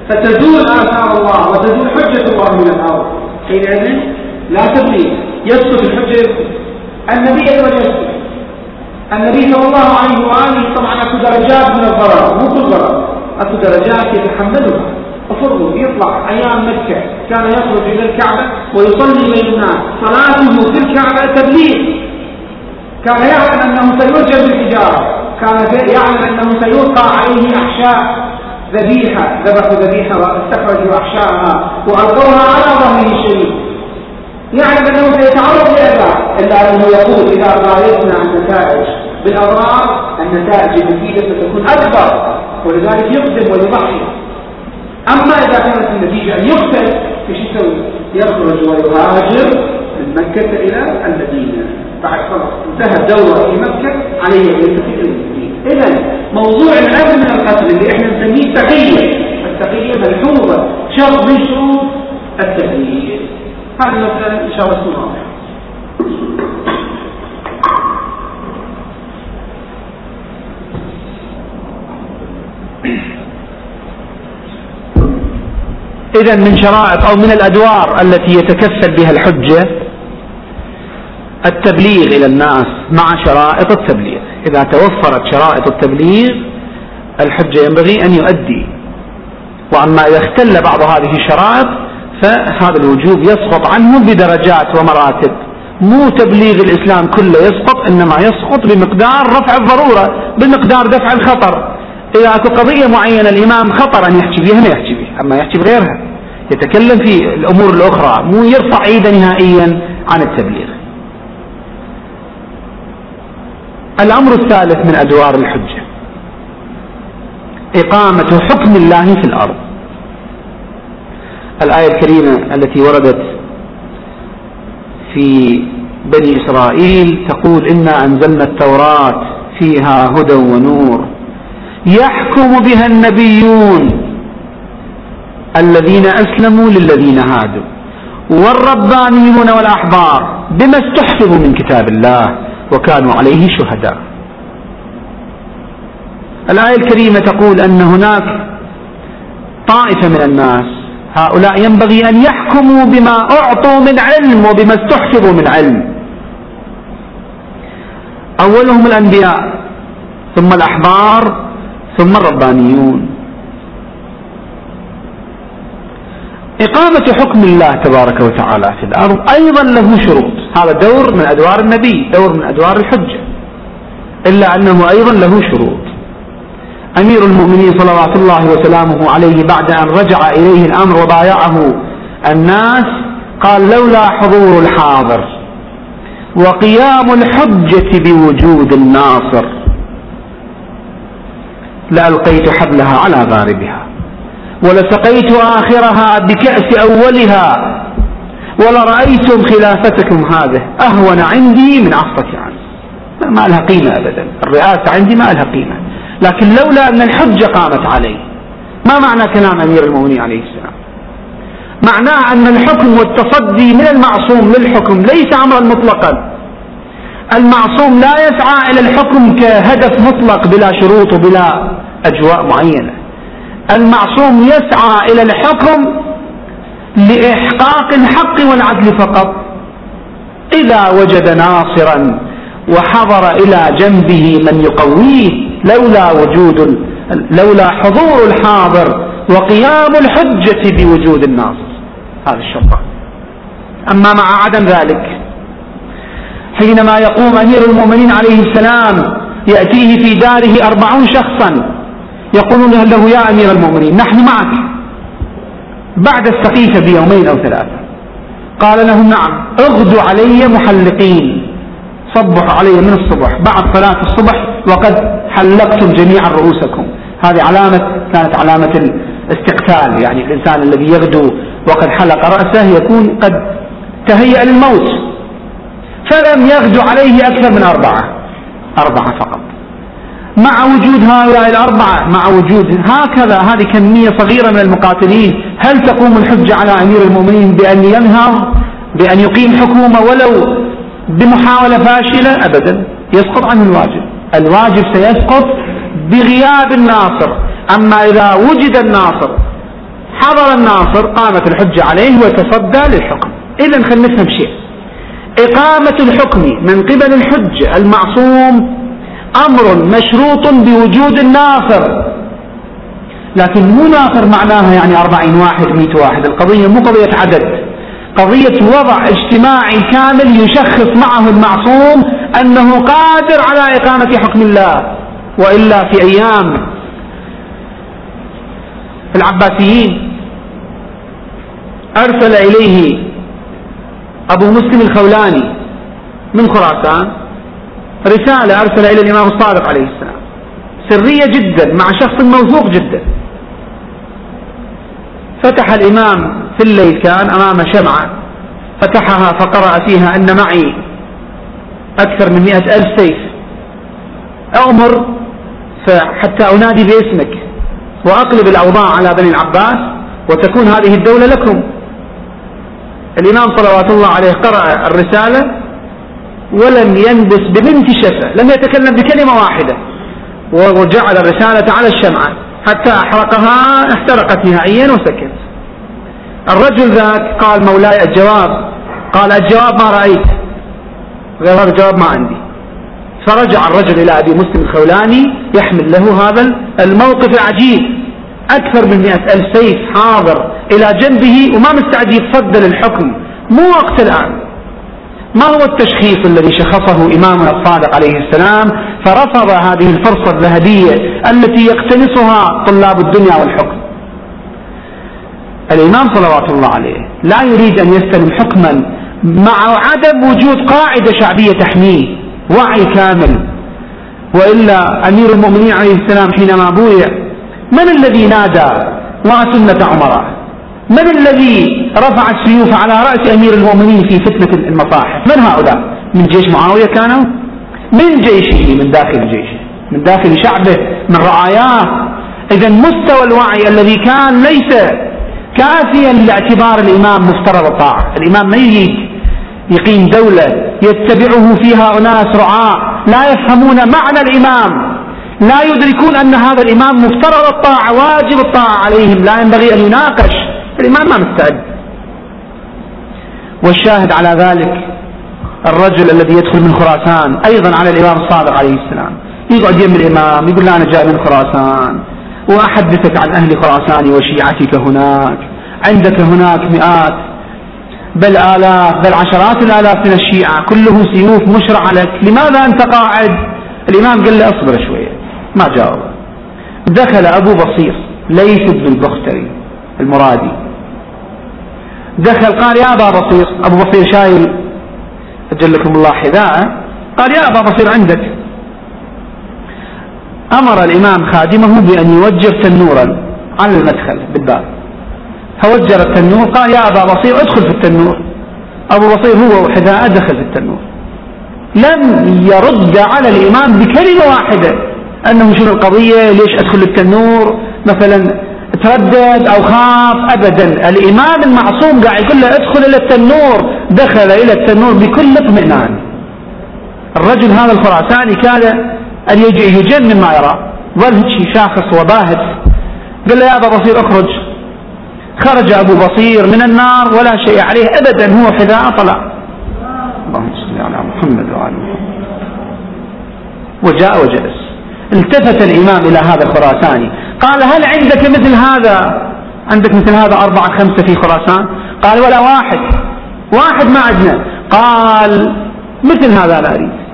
فتزول آثار الله وتزول حجة الله من الأرض. حينئذ لا تبليغ. يسقط الحجة النبي يسكت النبي صلى الله عليه وآله طبعا أكو درجات من الضرر. مو كل ضرر. أكو درجات يتحملها. افرضوا يطلع أيام مكة. كان يخرج إلى الكعبة ويصلي بين الناس. صلاته في الكعبة تبليغ. كان يعلم أنه سيرجم بالحجارة. كان يعلم أنه سيلقى عليه أحشاء ذبيحة. ذبحوا ذبيحة واستخرجوا أحشاءها. وألقوها على ظهره الشريف يعلم أنه سيتعرض لأذى إلا أنه يقول إذا قارنا النتائج بالأضرار النتائج المفيدة ستكون أكبر ولذلك يقدم ويضحي أما إذا كانت النتيجة أن يقتل إيش يسوي؟ يخرج ويهاجر من مكة إلى المدينة. بعد خلاص انتهى الدورة في مكة عليه أن المدينة إذا موضوع الأمن من القتل اللي إحنا نسميه تقية التقية ملحوظة شرط من شروط التهيئ هذه الله تكون واضحة إذا من شرائط أو من الأدوار التي يتكفل بها الحجة التبليغ إلى الناس مع شرائط التبليغ. إذا توفرت شرائط التبليغ الحجة ينبغي أن يؤدي. وأما إذا اختل بعض هذه الشرائط فهذا الوجوب يسقط عنه بدرجات ومراتب. مو تبليغ الإسلام كله يسقط إنما يسقط بمقدار رفع الضرورة بمقدار دفع الخطر. إذا أكو قضية معينة الإمام خطر أن يحكي بها ما يحكي بها أما يحكي بغيرها. يتكلم في الأمور الأخرى مو يرفع إيده نهائيا عن التبليغ. الأمر الثالث من أدوار الحجة إقامة حكم الله في الأرض. الآية الكريمة التي وردت في بني إسرائيل تقول إنا أنزلنا التوراة فيها هدى ونور. يحكم بها النبيون الذين أسلموا للذين هادوا. والربانيون والأحبار بما استحفظوا من كتاب الله وكانوا عليه شهداء. الآية الكريمة تقول أن هناك طائفة من الناس هؤلاء ينبغي أن يحكموا بما أعطوا من علم وبما استحفظوا من علم. أولهم الأنبياء ثم الأحبار ثم الربانيون. إقامة حكم الله تبارك وتعالى في الأرض أيضا له شروط. هذا دور من أدوار النبي دور من أدوار الحجة. إلا أنه أيضا له شروط. أمير المؤمنين صلوات الله وسلامه عليه بعد أن رجع إليه الأمر وبايعه الناس قال لولا حضور الحاضر وقيام الحجة بوجود الناصر لألقيت حبلها على غاربها ولسقيت آخرها بكأس أولها ولرأيتم خلافتكم هذه أهون عندي من عصفة عنه. ما لها قيمة أبدا. الرئاسة عندي ما لها قيمة. لكن لولا أن الحجة قامت عليه ما معنى كلام أمير المؤمنين عليه السلام؟ معناه أن الحكم والتصدي من المعصوم للحكم ليس أمرا مطلقا. المعصوم لا يسعى إلى الحكم كهدف مطلق بلا شروط وبلا أجواء معينة. المعصوم يسعى إلى الحكم لإحقاق الحق والعدل فقط. إذا وجد ناصرا وحضر إلى جنبه من يقويه لولا وجود لولا حضور الحاضر وقيام الحجة بوجود الناصر هذا الشرط أما مع عدم ذلك حينما يقوم أمير المؤمنين عليه السلام يأتيه في داره أربعون شخصا يقولون له يا أمير المؤمنين نحن معك. بعد السقيفة بيومين أو ثلاثة قال لهم نعم اغدوا علي محلقين. صبحوا علي من الصبح. بعد صلاة الصبح وقد حلقتم جميعا رؤوسكم. هذه علامة كانت علامة الاستقتال يعني الإنسان الذي يغدو وقد حلق رأسه يكون قد تهيأ للموت. فلم يغدو عليه أكثر من أربعة. أربعة فقط. مع وجود هؤلاء الأربعة مع وجود هكذا هذه كمية صغيرة من المقاتلين هل تقوم الحجة على أمير المؤمنين بأن ينهض بأن يقيم حكومة ولو بمحاولة فاشلة أبدا. يسقط عنه الواجب. الواجب سيسقط بغياب الناصر. أما إذا وجد الناصر حضر الناصر قامت الحجة عليه وتصدى للحكم. إذا خلينا نفهم شيء. إقامة الحكم من قبل الحجة المعصوم أمر مشروط بوجود الناصر. لكن مو ناصر معناها يعني أربعين واحد مئة واحد. القضية مو قضية عدد. قضية وضع اجتماعي كامل يشخص معه المعصوم أنه قادر على إقامة حكم الله وإلا في أيام العباسيين أرسل إليه أبو مسلم الخولاني من خراسان رسالة أرسل إلى الإمام الصادق عليه السلام. سرية جدا مع شخص موثوق جدا. فتح الإمام في الليل كان أمام شمعة فتحها فقرأ فيها أن معي أكثر من مئة ألف سيف. أمر حتى أنادي باسمك وأقلب الأوضاع على بني العباس وتكون هذه الدولة لكم. الإمام صلوات الله عليه قرأ الرسالة ولم ينبس ببنت شفة لم يتكلم بكلمة واحدة وجعل الرسالة على الشمعة حتى أحرقها احترقت نهائيا وسكت. الرجل ذاك قال مولاي الجواب. قال الجواب ما رأيت. غير هذا الجواب ما عندي. فرجع الرجل إلى أبي مسلم الخولاني يحمل له هذا الموقف العجيب. أكثر من مئة ألف سيف حاضر إلى جنبه وما مستعد يتصدى للحكم مو وقت الآن. ما هو التشخيص الذي شخصه إمامنا الصادق عليه السلام؟ فرفض هذه الفرصة الذهبية التي يقتنصها طلاب الدنيا والحكم. الإمام صلوات الله عليه. لا يريد أن يستلم حكما مع عدم وجود قاعدة شعبية تحميه وعي كامل. وإلا أمير المؤمنين عليه السلام حينما بويع من الذي نادى مع سنة عمر؟ من الذي رفع السيوف على رأس أمير المؤمنين في فتنة المصاحف؟ من هؤلاء؟ من جيش معاوية كانوا من جيشه؟ من داخل جيشه من داخل شعبه من رعاياه. إذا مستوى الوعي الذي كان ليس كافيا لاعتبار الإمام مفترض الطاعة. الإمام ما يقيم دولة يتبعه فيها أناس رعاة لا يفهمون معنى الإمام لا يدركون أن هذا الإمام مفترض الطاعة واجب الطاعة عليهم لا ينبغي أن يناقش. الإمام ما مستعد. والشاهد على ذلك الرجل الذي يدخل من خراسان أيضا على الإمام الصادق عليه السلام. يقعد يم الإمام يقول له أنا جاي من خراسان. وأحدثك عن أهل خراسان وشيعتك هناك. عندك هناك مئات. بل آلاف بل عشرات الآلاف من الشيعة. كلهم سيوف مشرعة لك. لماذا أنت قاعد؟ الإمام قال له أصبر شوية. ما جاوب. دخل أبو بصير ليث بن البختري المرادي. دخل قال يا أبا بصير أبو بصير شايل أجلكم الله حذاءه قال يا أبا بصير عندك. أمر الإمام خادمه بأن يوجر تنورا على المدخل بالباب. فوجر التنور قال يا أبا بصير ادخل في التنور. أبو بصير هو وحذاءه دخل في التنور. لم يرد على الإمام بكلمة واحدة. أنه شنو القضية؟ ليش أدخل التنور مثلا تردد أو خاف؟ ابدا. الإمام المعصوم قاعد يقول له ادخل إلى التنور. دخل إلى التنور بكل اطمئنان. الرجل هذا الخراساني كاد أن يجن مما يرى. ظل شاخص وباهت. قال له يا أبا بصير اخرج. خرج أبو بصير من النار ولا شيء عليه أبدا هو حذاء طلع اللهم صل على محمد وعلى محمد. وجاء وجلس. التفت الإمام إلى هذا الخراساني قال هل عندك مثل هذا؟ عندك مثل هذا أربعة خمسة في خراسان؟ قال ولا واحد. واحد ما عندنا. قال مثل هذا لا أريد.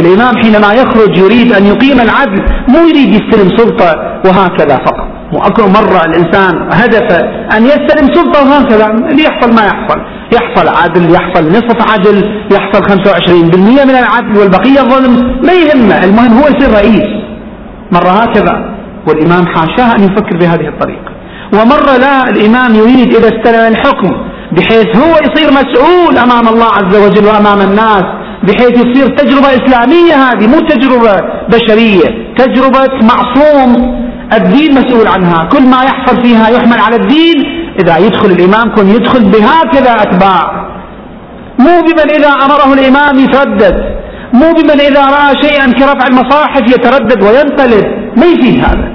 الإمام حينما يخرج يريد أن يقيم العدل مو يريد يستلم سلطة وهكذا فقط. وأكثر مرة الإنسان هدفه أن يستلم سلطة وهكذا ليحصل ما يحصل. يحصل عدل يحصل نصف عدل يحصل 25% من العدل والبقية ظلم. ما يهمه المهم هو يصير رئيس. مرة هكذا. والإمام حاشاه أن يفكر بهذه الطريقة. ومرة لا الإمام يريد إذا استلم الحكم بحيث هو يصير مسؤول أمام الله عز وجل وأمام الناس. بحيث يصير تجربة إسلامية هذه مو تجربة بشرية تجربة معصوم. الدين مسؤول عنها كل ما يحصل فيها يحمل على الدين. إذا يدخل الإمام كن يدخل بهكذا أتباع. مو بمن إذا أمره الإمام يتردد. مو بمن إذا رأى شيئا كرفع المصاحف يتردد وينقلب ما يفيد هذا.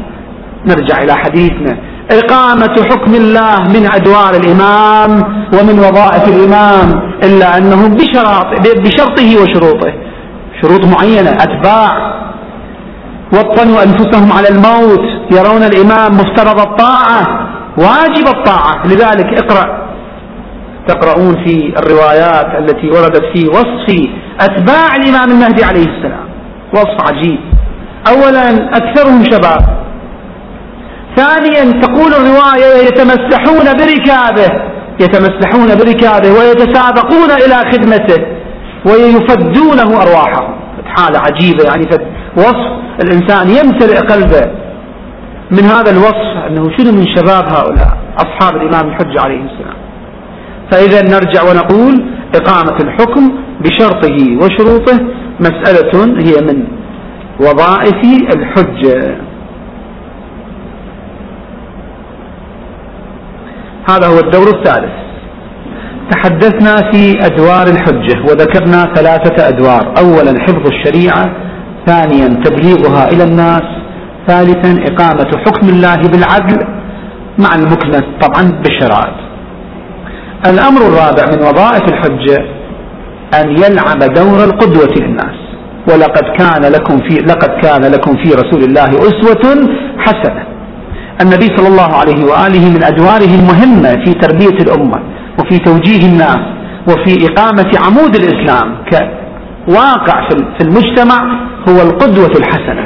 نرجع إلى حديثنا. إقامة حكم الله من أدوار الإمام ومن وظائف الإمام. إلا أنه بشرط بشرطه وشروطه. شروط معينة أتباع. وطنوا أنفسهم على الموت. يرون الإمام مفترض الطاعة واجب الطاعة. لذلك اقرأ. تقرؤون في الروايات التي وردت في وصف أتباع الإمام المهدي عليه السلام. وصف عجيب. أولا أكثرهم شباب. ثانيا تقول الرواية يتمسحون بركابه. يتمسحون بركابه ويتسابقون إلى خدمته ويفدونه أرواحهم. حالة عجيبة يعني وصف الإنسان يمتلئ قلبه من هذا الوصف أنه شنو من شباب هؤلاء أصحاب الإمام الحج عليه السلام. فإذا نرجع ونقول إقامة الحكم بشرطه وشروطه مسألة هي من وظائف الحجة. هذا هو الدور الثالث. تحدثنا في أدوار الحجة وذكرنا ثلاثة أدوار. أولا حفظ الشريعة ثانيا تبليغها إلى الناس ثالثا إقامة حكم الله بالعدل مع المكنة طبعا بالشرائط. الأمر الرابع من وظائف الحجة أن يلعب دور القدوة للناس. ولقد كان لكم في لقد كان لكم في رسول الله أسوة حسنة. النبي صلى الله عليه وآله من أدواره المهمة في تربية الأمة وفي توجيه الناس وفي إقامة عمود الإسلام كواقع في المجتمع هو القدوة الحسنة.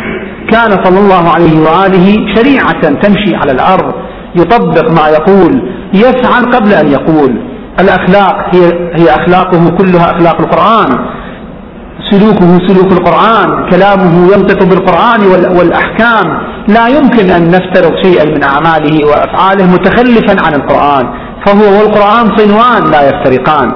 كان صلى الله عليه وآله شريعة تمشي على الأرض يطبق ما يقول يفعل قبل أن يقول. الأخلاق هي, هي أخلاقه كلها أخلاق القرآن. سلوكه سلوك القرآن. كلامه ينطق بالقرآن والأحكام. لا يمكن أن نفترض شيئا من أعماله وأفعاله متخلفا عن القرآن. فهو والقرآن صنوان لا يفترقان.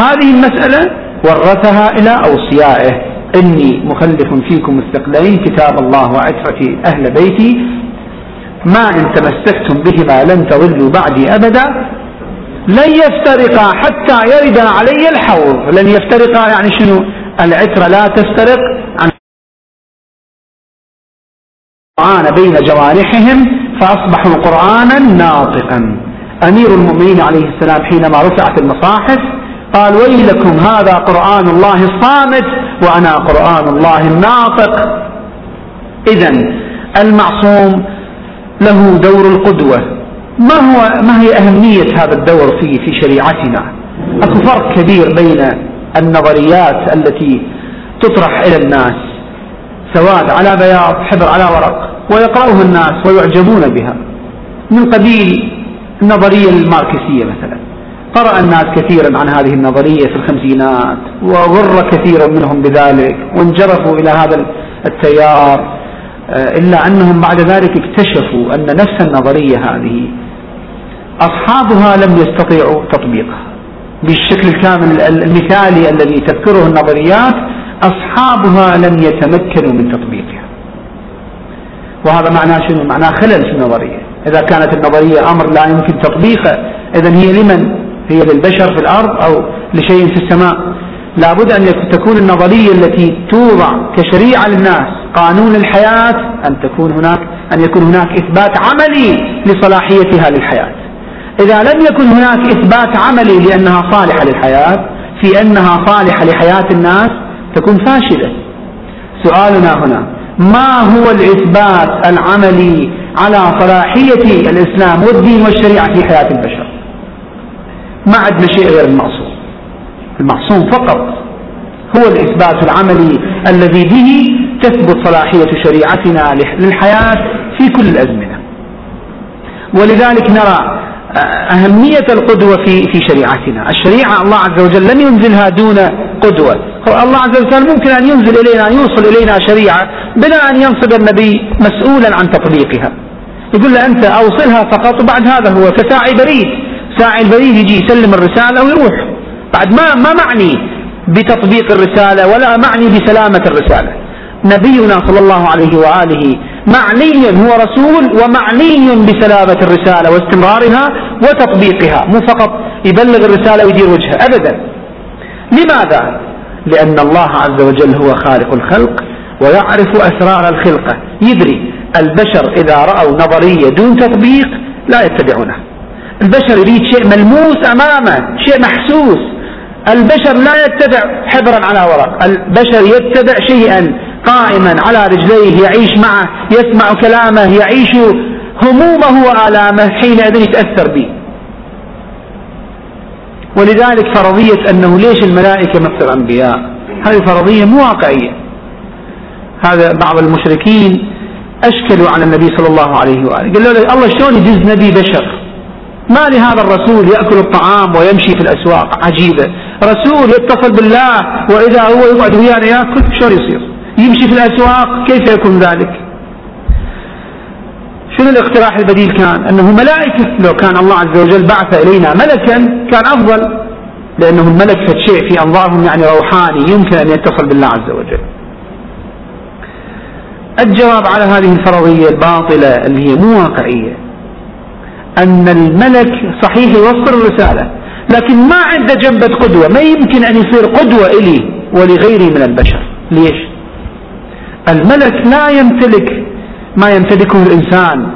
هذه المسألة ورثها إلى أوصيائه. إني مخلف فيكم الثقلين كتاب الله وعترة أهل بيتي. ما إن تمسكتم بهما لن تضلوا بعدي أبدا. لن يفترقا حتى يرد علي الحوض. لن يفترقا يعني شنو؟ العترة لا تفترق عن القرآن بين جوانحهم فأصبحوا قرآنا ناطقا. أمير المؤمنين عليه السلام حينما رفعت المصاحف قال ويلكم هذا قرآن الله الصامت وأنا قرآن الله الناطق. إذا المعصوم له دور القدوة. ما هو ما هي أهمية هذا الدور في في شريعتنا؟ أكو فرق كبير بين النظريات التي تطرح إلى الناس سواد على بياض حبر على ورق ويقرأها الناس ويعجبون بها. من قبيل النظرية الماركسية مثلا. قرأ الناس كثيرا عن هذه النظرية في الخمسينات وغر كثير منهم بذلك وانجرفوا إلى هذا التيار آه، إلا أنهم بعد ذلك اكتشفوا أن نفس النظرية هذه أصحابها لم يستطيعوا تطبيقها. بالشكل الكامل المثالي الذي تذكره النظريات أصحابها لم يتمكنوا من تطبيقها. وهذا معناه شنو؟ معناه خلل في النظرية. إذا كانت النظرية أمر لا يمكن تطبيقه إذا هي لمن؟ هي للبشر في الأرض أو لشيء في السماء. لابد أن تكون النظرية التي توضع كشريعة للناس قانون الحياة أن تكون هناك أن يكون هناك إثبات عملي لصلاحيتها للحياة. إذا لم يكن هناك إثبات عملي لأنها صالحة للحياة في أنها صالحة لحياة الناس تكون فاشلة. سؤالنا هنا ما هو الإثبات العملي على صلاحية الإسلام والدين والشريعة في حياة البشر؟ ما عندنا شيء غير المعصوم. المعصوم فقط هو الإثبات العملي الذي به تثبت صلاحية شريعتنا للحياة في كل الأزمنة. ولذلك نرى أهمية القدوة في في شريعتنا، الشريعة الله عز وجل لم ينزلها دون قدوة، الله عز وجل ممكن أن ينزل إلينا أن يوصل إلينا شريعة بلا أن ينصب النبي مسؤولا عن تطبيقها. يقول له أنت أوصلها فقط وبعد هذا هو كساعي بريد، ساعي البريد يجي يسلم الرسالة ويروح. بعد ما ما معني بتطبيق الرسالة ولا معني بسلامة الرسالة. نبينا صلى الله عليه وآله معني هو رسول ومعني بسلامة الرسالة واستمرارها وتطبيقها. مو فقط يبلغ الرسالة ويدير وجهها أبدا. لماذا؟ لأن الله عز وجل هو خالق الخلق ويعرف أسرار الخلقة يدري البشر إذا رأوا نظرية دون تطبيق لا يتبعونها البشر يريد شيء ملموس أمامه شيء محسوس. البشر لا يتبع حبرا على ورق. البشر يتبع شيئا. قائما على رجليه يعيش معه يسمع كلامه يعيش همومه وآلامه حينئذ يتأثر به. ولذلك فرضية أنه ليش الملائكة مثل الأنبياء؟ هذه فرضية مو واقعية. هذا بعض المشركين أشكلوا على النبي صلى الله عليه وآله. قالوا له الله شلون يجز نبي بشر؟ ما لهذا الرسول يأكل الطعام ويمشي في الأسواق؟ عجيبة. رسول يتصل بالله وإذا هو يقعد ويانا يأكل شلون يصير؟ يمشي في الأسواق كيف يكون ذلك؟ شنو الاقتراح البديل كان؟ أنه ملائكة لو كان الله عز وجل بعث إلينا ملكا كان أفضل لأنه الملك شيء في أنظارهم يعني روحاني يمكن أن يتصل بالله عز وجل. الجواب على هذه الفرضية الباطلة اللي هي مو واقعية. أن الملك صحيح يوصل الرسالة لكن ما عنده جنبة قدوة ما يمكن أن يصير قدوة إلي ولغيري من البشر. ليش؟ الملك لا يمتلك ما يمتلكه الإنسان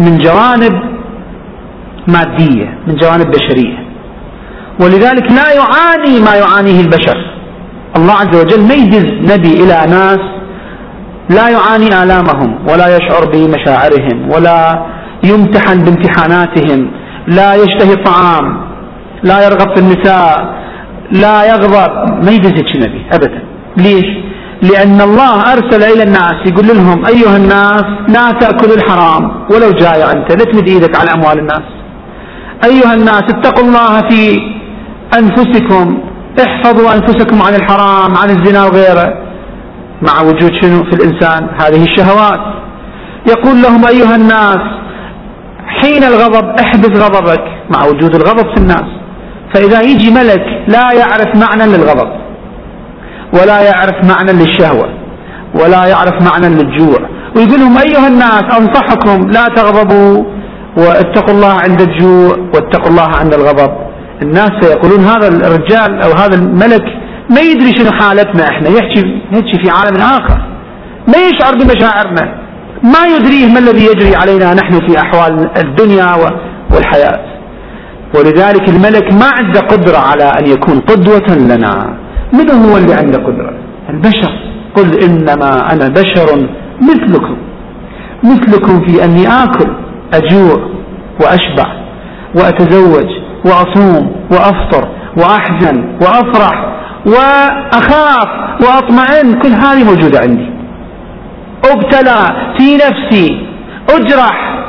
من جوانب مادية من جوانب بشرية. ولذلك لا يعاني ما يعانيه البشر. الله عز وجل ما يجز نبي إلى ناس لا يعاني آلامهم ولا يشعر بمشاعرهم ولا يمتحن بامتحاناتهم لا يشتهي الطعام لا يرغب في النساء لا يغضب. ما يجز نبي أبدا. ليش؟ لأن الله أرسل إلى الناس يقول لهم أيها الناس لا تأكلوا الحرام ولو جائع أنت لا تمد إيدك على أموال الناس. أيها الناس اتقوا الله في أنفسكم احفظوا أنفسكم عن الحرام عن الزنا وغيره. مع وجود شنو في الإنسان؟ هذه الشهوات. يقول لهم أيها الناس حين الغضب احبس غضبك. مع وجود الغضب في الناس. فإذا يجي ملك لا يعرف معنى للغضب. ولا يعرف معنى للشهوة ولا يعرف معنى للجوع. ويقول لهم أيها الناس أنصحكم لا تغضبوا واتقوا الله عند الجوع واتقوا الله عند الغضب. الناس سيقولون هذا الرجال أو هذا الملك ما يدري شنو حالتنا إحنا. يحكي يحكي في عالم آخر. ما يشعر بمشاعرنا. ما يدريه ما الذي يجري علينا نحن في أحوال الدنيا والحياة. ولذلك الملك ما عنده قدرة على أن يكون قدوة لنا. من هو اللي عنده قدرة؟ البشر. قل إنما أنا بشر مثلكم. مثلكم في أني آكل أجوع وأشبع وأتزوج وأصوم وأفطر وأحزن وأفرح وأخاف وأطمئن. كل هذه موجودة عندي. أبتلى في نفسي أجرح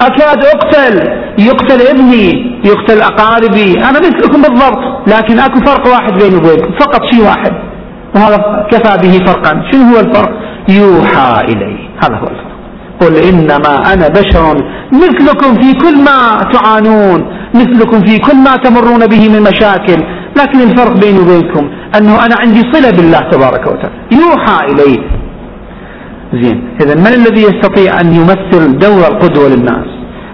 أكاد أقتل يقتل ابني يقتل أقاربي أنا مثلكم بالضبط لكن أكو فرق واحد بيني وبينكم فقط شيء واحد وهذا كفى به فرقا شنو هو الفرق؟ يوحى إلي هذا هو الفرق. قل إنما أنا بشر مثلكم في كل ما تعانون مثلكم في كل ما تمرون به من مشاكل لكن الفرق بيني وبينكم أنه أنا عندي صلة بالله تبارك وتعالى. يوحى إلي زين. إذا من الذي يستطيع أن يمثل دور القدوة للناس؟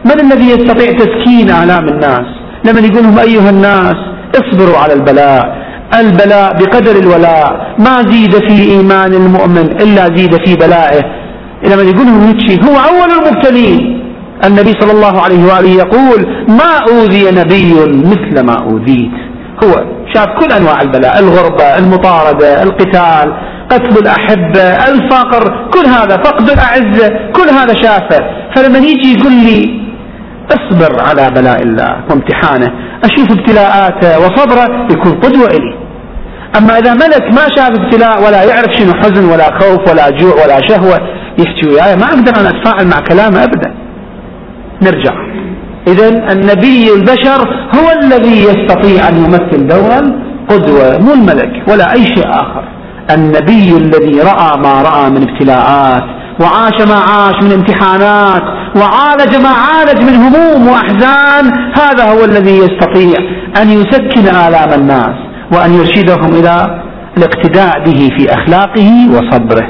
من الذي يستطيع تسكين آلام الناس؟ لما يقول لهم أيها الناس اصبروا على البلاء. البلاء بقدر الولاء. ما زيد في إيمان المؤمن إلا زيد في بلائه. لما يقول لهم هو أول المبتلين. النبي صلى الله عليه وآله يقول ما أوذي نبي مثل ما أوذيت. هو شاف كل أنواع البلاء الغربة المطاردة القتال قتل الأحبة الفقر كل هذا فقد الأعزة كل هذا شافه. فلما يجي يقول لي اصبر على بلاء الله وامتحانه أشوف ابتلاءاته وصبره يكون قدوة إلي. أما إذا ملك ما شاف ابتلاء ولا يعرف شنو حزن ولا خوف ولا جوع ولا شهوة يحكي وياي ما أقدر أن أتفاعل مع كلامه أبدا. نرجع. إذا النبي البشر هو الذي يستطيع أن يمثل دورا قدوة مو الملك ولا أي شيء آخر. النبي الذي رأى ما رأى من ابتلاءات وعاش ما عاش من امتحانات وعالج ما عالج من هموم وأحزان هذا هو الذي يستطيع أن يسكن آلام الناس وأن يرشدهم إلى الاقتداء به في أخلاقه وصبره.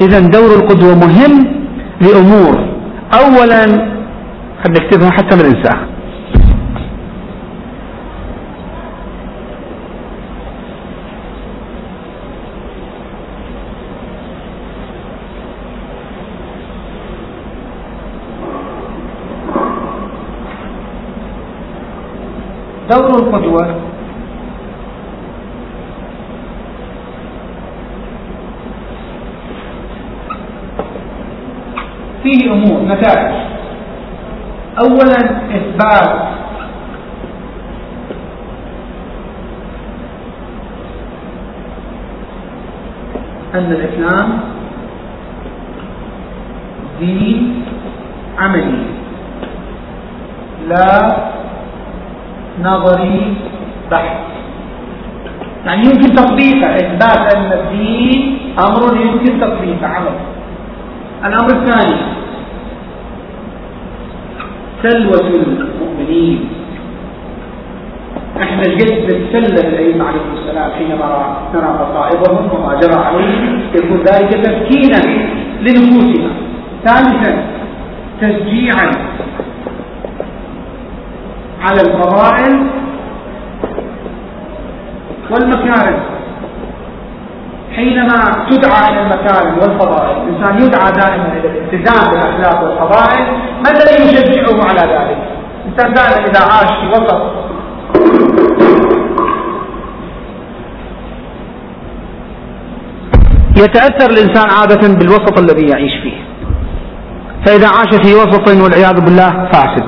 إذا دور القدوة مهم لأمور. أولا خلينا نكتبها حتى ما ننساها دور القدوة. فيه أمور نتائج. أولا إثبات. أن الإسلام دين عملي. لا نظري بحث. يعني يمكن تطبيقه إثبات أن الدين أمر يمكن تطبيقه عمل. الأمر الثاني سلوة المؤمنين. إحنا جد نتسلى الأئمة عليهم السلام حينما نرى مصائبهم وما جرى عليهم. يكون ذلك تسكينا لنفوسنا. ثالثا تشجيعا على الفضائل والمكارم. حينما تدعى إلى المكارم والفضائل الإنسان يدعى دائما إلى الالتزام بالأخلاق والفضائل ما الذي يشجعه على ذلك؟ الإنسان دائما إذا عاش في وسط يتأثر الإنسان عادة بالوسط الذي يعيش فيه. فإذا عاش في وسط والعياذ بالله فاسد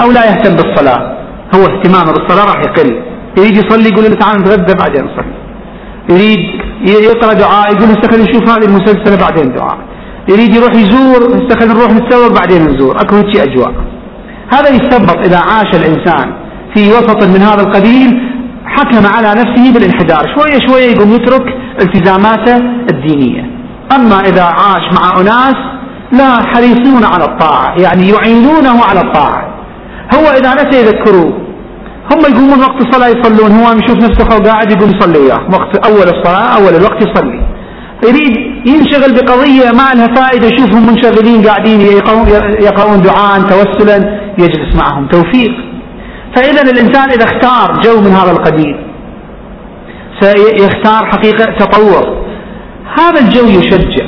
أو لا يهتم بالصلاة هو اهتمامه بالصلاة راح يقل. يجي يصلي يقول له تعال نتغدى بعدين نصلي. يريد يقرا دعاء يقول استخل نشوف هذه المسلسلة بعدين دعاء. يريد يروح يزور استخل نروح نتسوق بعدين نزور. أكو هيك أجواء. هذا يستبط إذا عاش الإنسان في وسط من هذا القبيل حكم على نفسه بالانحدار. شوية شوية يقوم يترك التزاماته الدينية. أما إذا عاش مع أناس لا حريصون على الطاعة يعني يعينونه على الطاعة. هو إذا نسي يذكروه هم يقومون وقت الصلاة يصلون. هو يشوف نفسه قاعد يقوم يصلي وياه. وقت أول الصلاة أول الوقت يصلي. يريد ينشغل بقضية ما لها فائدة. يشوفهم منشغلين قاعدين يقرؤون دعاء توسلا يجلس معهم. توفيق. فإذا الإنسان إذا اختار جو من هذا القبيل سيختار حقيقة تطور. هذا الجو يشجع.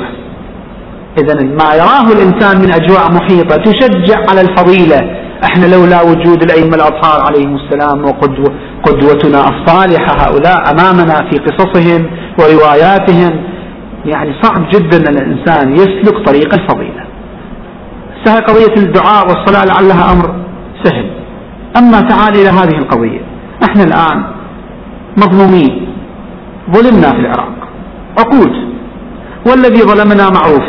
إذا ما يراه الإنسان من أجواء محيطة تشجع على الفضيلة. إحنا لولا وجود الأئمة الأطهار عليهم السلام وقدوة قدوتنا الصالحة هؤلاء أمامنا في قصصهم ورواياتهم يعني صعب جدا أن الإنسان يسلك طريق الفضيلة. سهل قضية الدعاء والصلاة لعلها أمر سهل. أما تعال إلى هذه القضية. إحنا الآن مظلومين. ظلمنا في العراق. عقود. والذي ظلمنا معروف.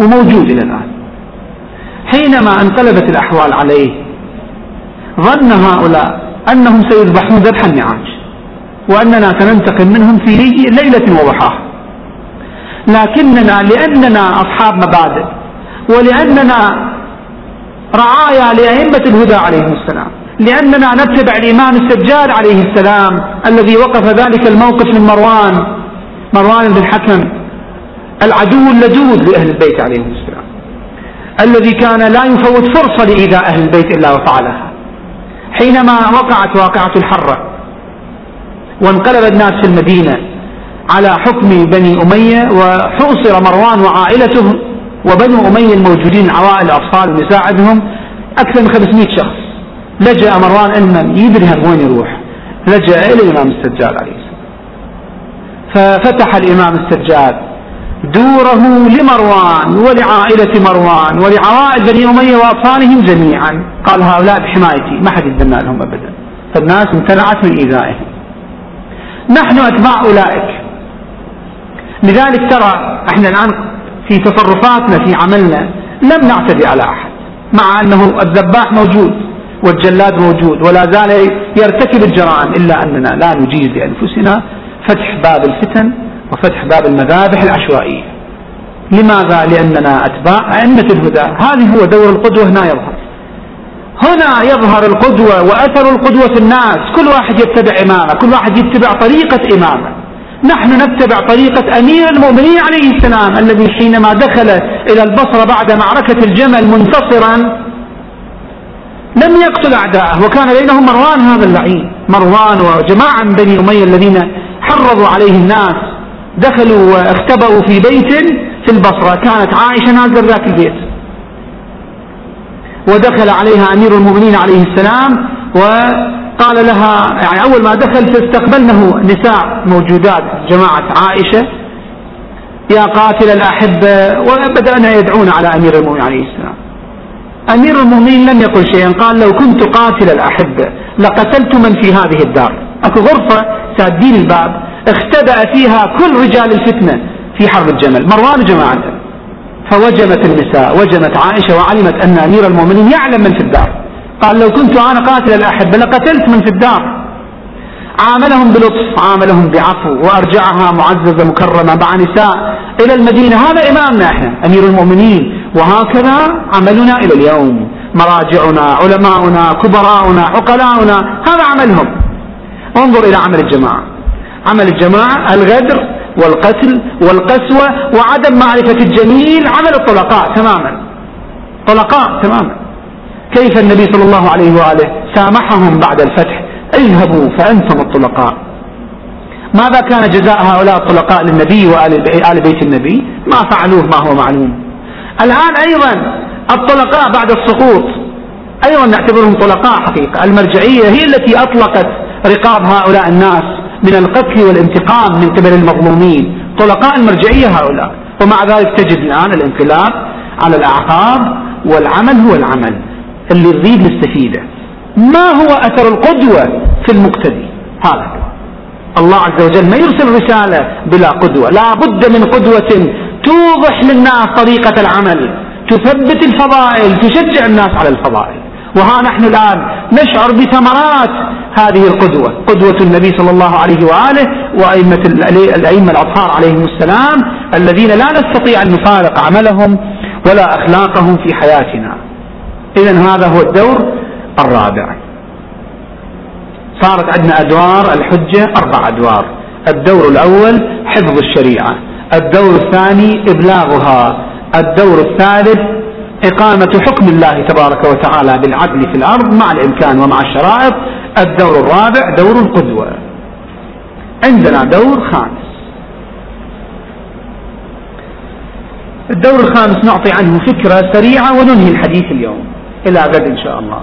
وموجود إلى الآن. حينما انقلبت الأحوال عليه ظن هؤلاء أنهم سيذبحون ذبح النعاج وأننا سننتقم منهم في ليلة وضحاها. لكننا لأننا أصحاب مبادئ ولأننا رعايا لأئمة الهدى عليهم السلام لأننا نتبع الإمام السجاد عليه السلام الذي وقف ذلك الموقف من مروان مروان بن الحكم العدو اللدود لأهل البيت عليهم السلام. الذي كان لا يفوت فرصة لإيذاء أهل البيت إلا وفعلها. حينما وقعت واقعة الحرة وانقلب الناس في المدينة على حكم بني أمية وحوصر مروان وعائلته وبنو أمية الموجودين عوائل أطفال ونساء عندهم أكثر من 500 شخص. لجأ مروان علما يدري وين يروح؟ لجأ إلى الإمام السجاد عليه السلام. ففتح الإمام السجاد دوره لمروان ولعائلة مروان ولعوائل بني أمية وأطفالهم جميعا. قال هؤلاء بحمايتي ما حد يتبنى لهم أبدا. فالناس امتنعت من إيذائهم. نحن أتباع أولئك. لذلك ترى إحنا الآن في تصرفاتنا في عملنا لم نعتدي على أحد مع أنه الذباح موجود والجلاد موجود ولا زال يرتكب الجرائم إلا أننا لا نجيز لأنفسنا فتح باب الفتن وفتح باب المذابح العشوائية. لماذا؟ لأننا أتباع أئمة الهدى. هذه هو دور القدوة هنا يظهر. هنا يظهر القدوة وأثر القدوة في الناس. كل واحد يتبع إمامه كل واحد يتبع طريقة إمامه. نحن نتبع طريقة أمير المؤمنين عليه السلام الذي حينما دخل إلى البصرة بعد معركة الجمل منتصرا لم يقتل أعداءه. وكان بينهم مروان هذا اللعين. مروان وجماعة من بني أمية الذين حرضوا عليه الناس. دخلوا واختبأوا في بيت في البصرة. كانت عائشة نازلة ذاك البيت. ودخل عليها أمير المؤمنين عليه السلام وقال لها يعني أول ما دخل فاستقبلنه نساء موجودات جماعة عائشة. يا قاتل الأحبة وبدأنا يدعون على أمير المؤمنين عليه السلام. أمير المؤمنين لم يقل شيئا قال لو كنت قاتل الأحبة لقتلت من في هذه الدار. أكو غرفة سادين الباب. اختبأ فيها كل رجال الفتنة في حرب الجمل. مروان وجماعته فوجمت النساء وجمت عائشة وعلمت أن أمير المؤمنين يعلم من في الدار. قال لو كنت أنا قاتل الأحبة لقتلت من في الدار. عاملهم بلطف عاملهم بعفو وأرجعها معززة مكرمة مع نساء إلى المدينة. هذا إمامنا إحنا أمير المؤمنين. وهكذا عملنا إلى اليوم. مراجعنا علماؤنا كبراؤنا عقلاؤنا هذا عملهم. انظر إلى عمل الجماعة. عمل الجماعة الغدر والقتل والقسوة وعدم معرفة الجميل عمل الطلقاء تماما. طلقاء تماما. كيف النبي صلى الله عليه وآله سامحهم بعد الفتح؟ اذهبوا فأنتم الطلقاء. ماذا كان جزاء هؤلاء الطلقاء للنبي وآل بيت النبي؟ ما فعلوه ما هو معلوم. الآن أيضا الطلقاء بعد السقوط أيضا نعتبرهم طلقاء حقيقة. المرجعية هي التي أطلقت رقاب هؤلاء الناس. من القتل والانتقام من قبل المظلومين. طلقاء المرجعية هؤلاء. ومع ذلك تجد الآن الانقلاب على الأعقاب والعمل هو العمل اللي يريد نستفيده ما هو أثر القدوة في المقتدي؟ هذا الله عز وجل ما يرسل رسالة بلا قدوة. لا بد من قدوة توضح للناس طريقة العمل تثبت الفضائل تشجع الناس على الفضائل. وها نحن الآن نشعر بثمرات هذه القدوة. قدوة النبي صلى الله عليه وآله وأئمة الأئمة الأطهار عليهم السلام الذين لا نستطيع أن نفارق عملهم ولا أخلاقهم في حياتنا. إذا هذا هو الدور الرابع. صارت عندنا أدوار الحجة أربع أدوار. الدور الأول حفظ الشريعة الدور الثاني إبلاغها الدور الثالث إقامة حكم الله تبارك وتعالى بالعدل في الأرض مع الإمكان ومع الشرائط الدور الرابع دور القدوة. عندنا دور خامس. الدور الخامس نعطي عنه فكرة سريعة وننهي الحديث اليوم إلى غد إن شاء الله.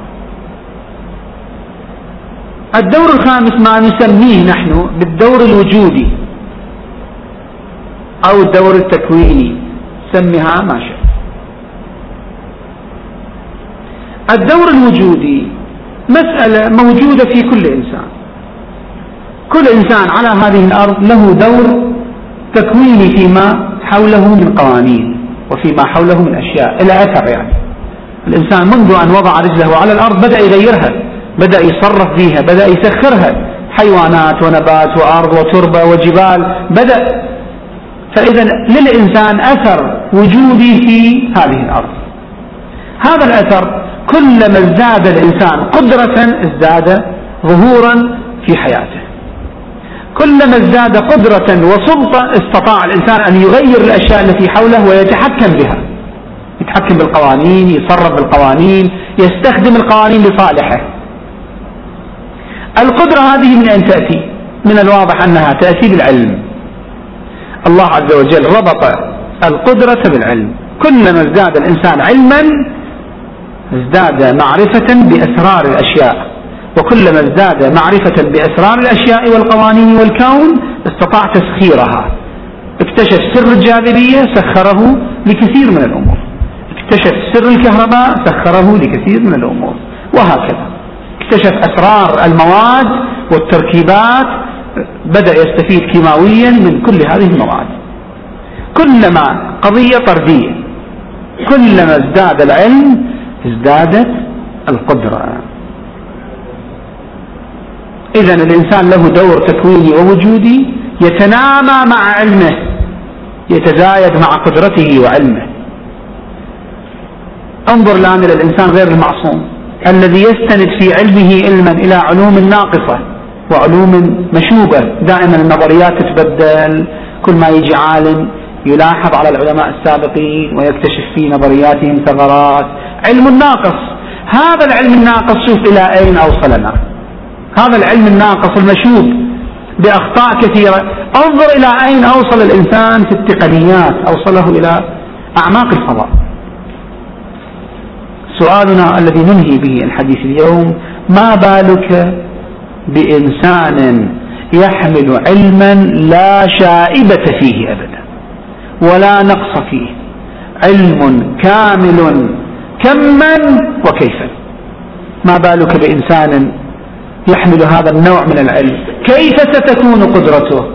الدور الخامس ما نسميه نحن بالدور الوجودي أو الدور التكويني. سمها ما شئت. الدور الوجودي مسألة موجودة في كل إنسان. كل إنسان على هذه الأرض له دور تكويني فيما حوله من قوانين وفيما حوله من أشياء إلى أثر يعني. الإنسان منذ أن وضع رجله على الأرض بدأ يغيرها بدأ يصرف فيها بدأ يسخرها. حيوانات ونبات وأرض وتربة وجبال بدأ. فإذا للإنسان أثر وجودي في هذه الأرض. هذا الأثر كلما ازداد الإنسان قدرة ازداد ظهورا في حياته. كلما ازداد قدرة وسلطة استطاع الإنسان أن يغير الأشياء التي حوله ويتحكم بها. يحكم بالقوانين يصرف بالقوانين يستخدم القوانين لصالحه. القدرة هذه من أين تأتي؟ من الواضح أنها تأتي بالعلم. الله عز وجل ربط القدرة بالعلم. كلما ازداد الإنسان علما ازداد معرفة بأسرار الأشياء. وكلما ازداد معرفة بأسرار الأشياء والقوانين والكون استطاع تسخيرها. اكتشف سر الجاذبية سخره لكثير من الأمور. اكتشف سر الكهرباء سخره لكثير من الأمور. وهكذا. اكتشف أسرار المواد والتركيبات بدأ يستفيد كيماويا من كل هذه المواد. كلما قضية طردية كلما ازداد العلم ازدادت القدرة. إذا الإنسان له دور تكويني ووجودي يتنامى مع علمه يتزايد مع قدرته وعلمه. انظر الآن إلى الإنسان غير المعصوم الذي يستند في علمه علما إلى علوم ناقصة وعلوم مشوبة. دائما النظريات تتبدل كل ما يجي عالم يلاحظ على العلماء السابقين ويكتشف في نظرياتهم ثغرات. علم ناقص هذا العلم الناقص شوف إلى أين أوصلنا. هذا العلم الناقص المشوب بأخطاء كثيرة. انظر إلى أين أوصل الإنسان في التقنيات. أوصله إلى أعماق الفضاء. سؤالنا الذي ننهي به الحديث اليوم ما بالك بإنسان يحمل علما لا شائبة فيه أبدا؟ ولا نقص فيه. علم كامل كما وكيفا. ما بالك بإنسان يحمل هذا النوع من العلم؟ كيف ستكون قدرته؟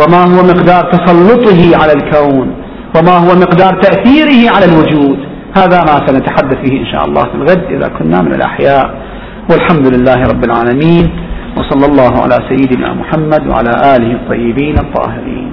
وما هو مقدار تسلطه على الكون؟ وما هو مقدار تأثيره على الوجود؟ هذا ما سنتحدث فيه إن شاء الله في الغد إذا كنا من الأحياء. والحمد لله رب العالمين وصلى الله على سيدنا محمد وعلى آله الطيبين الطاهرين.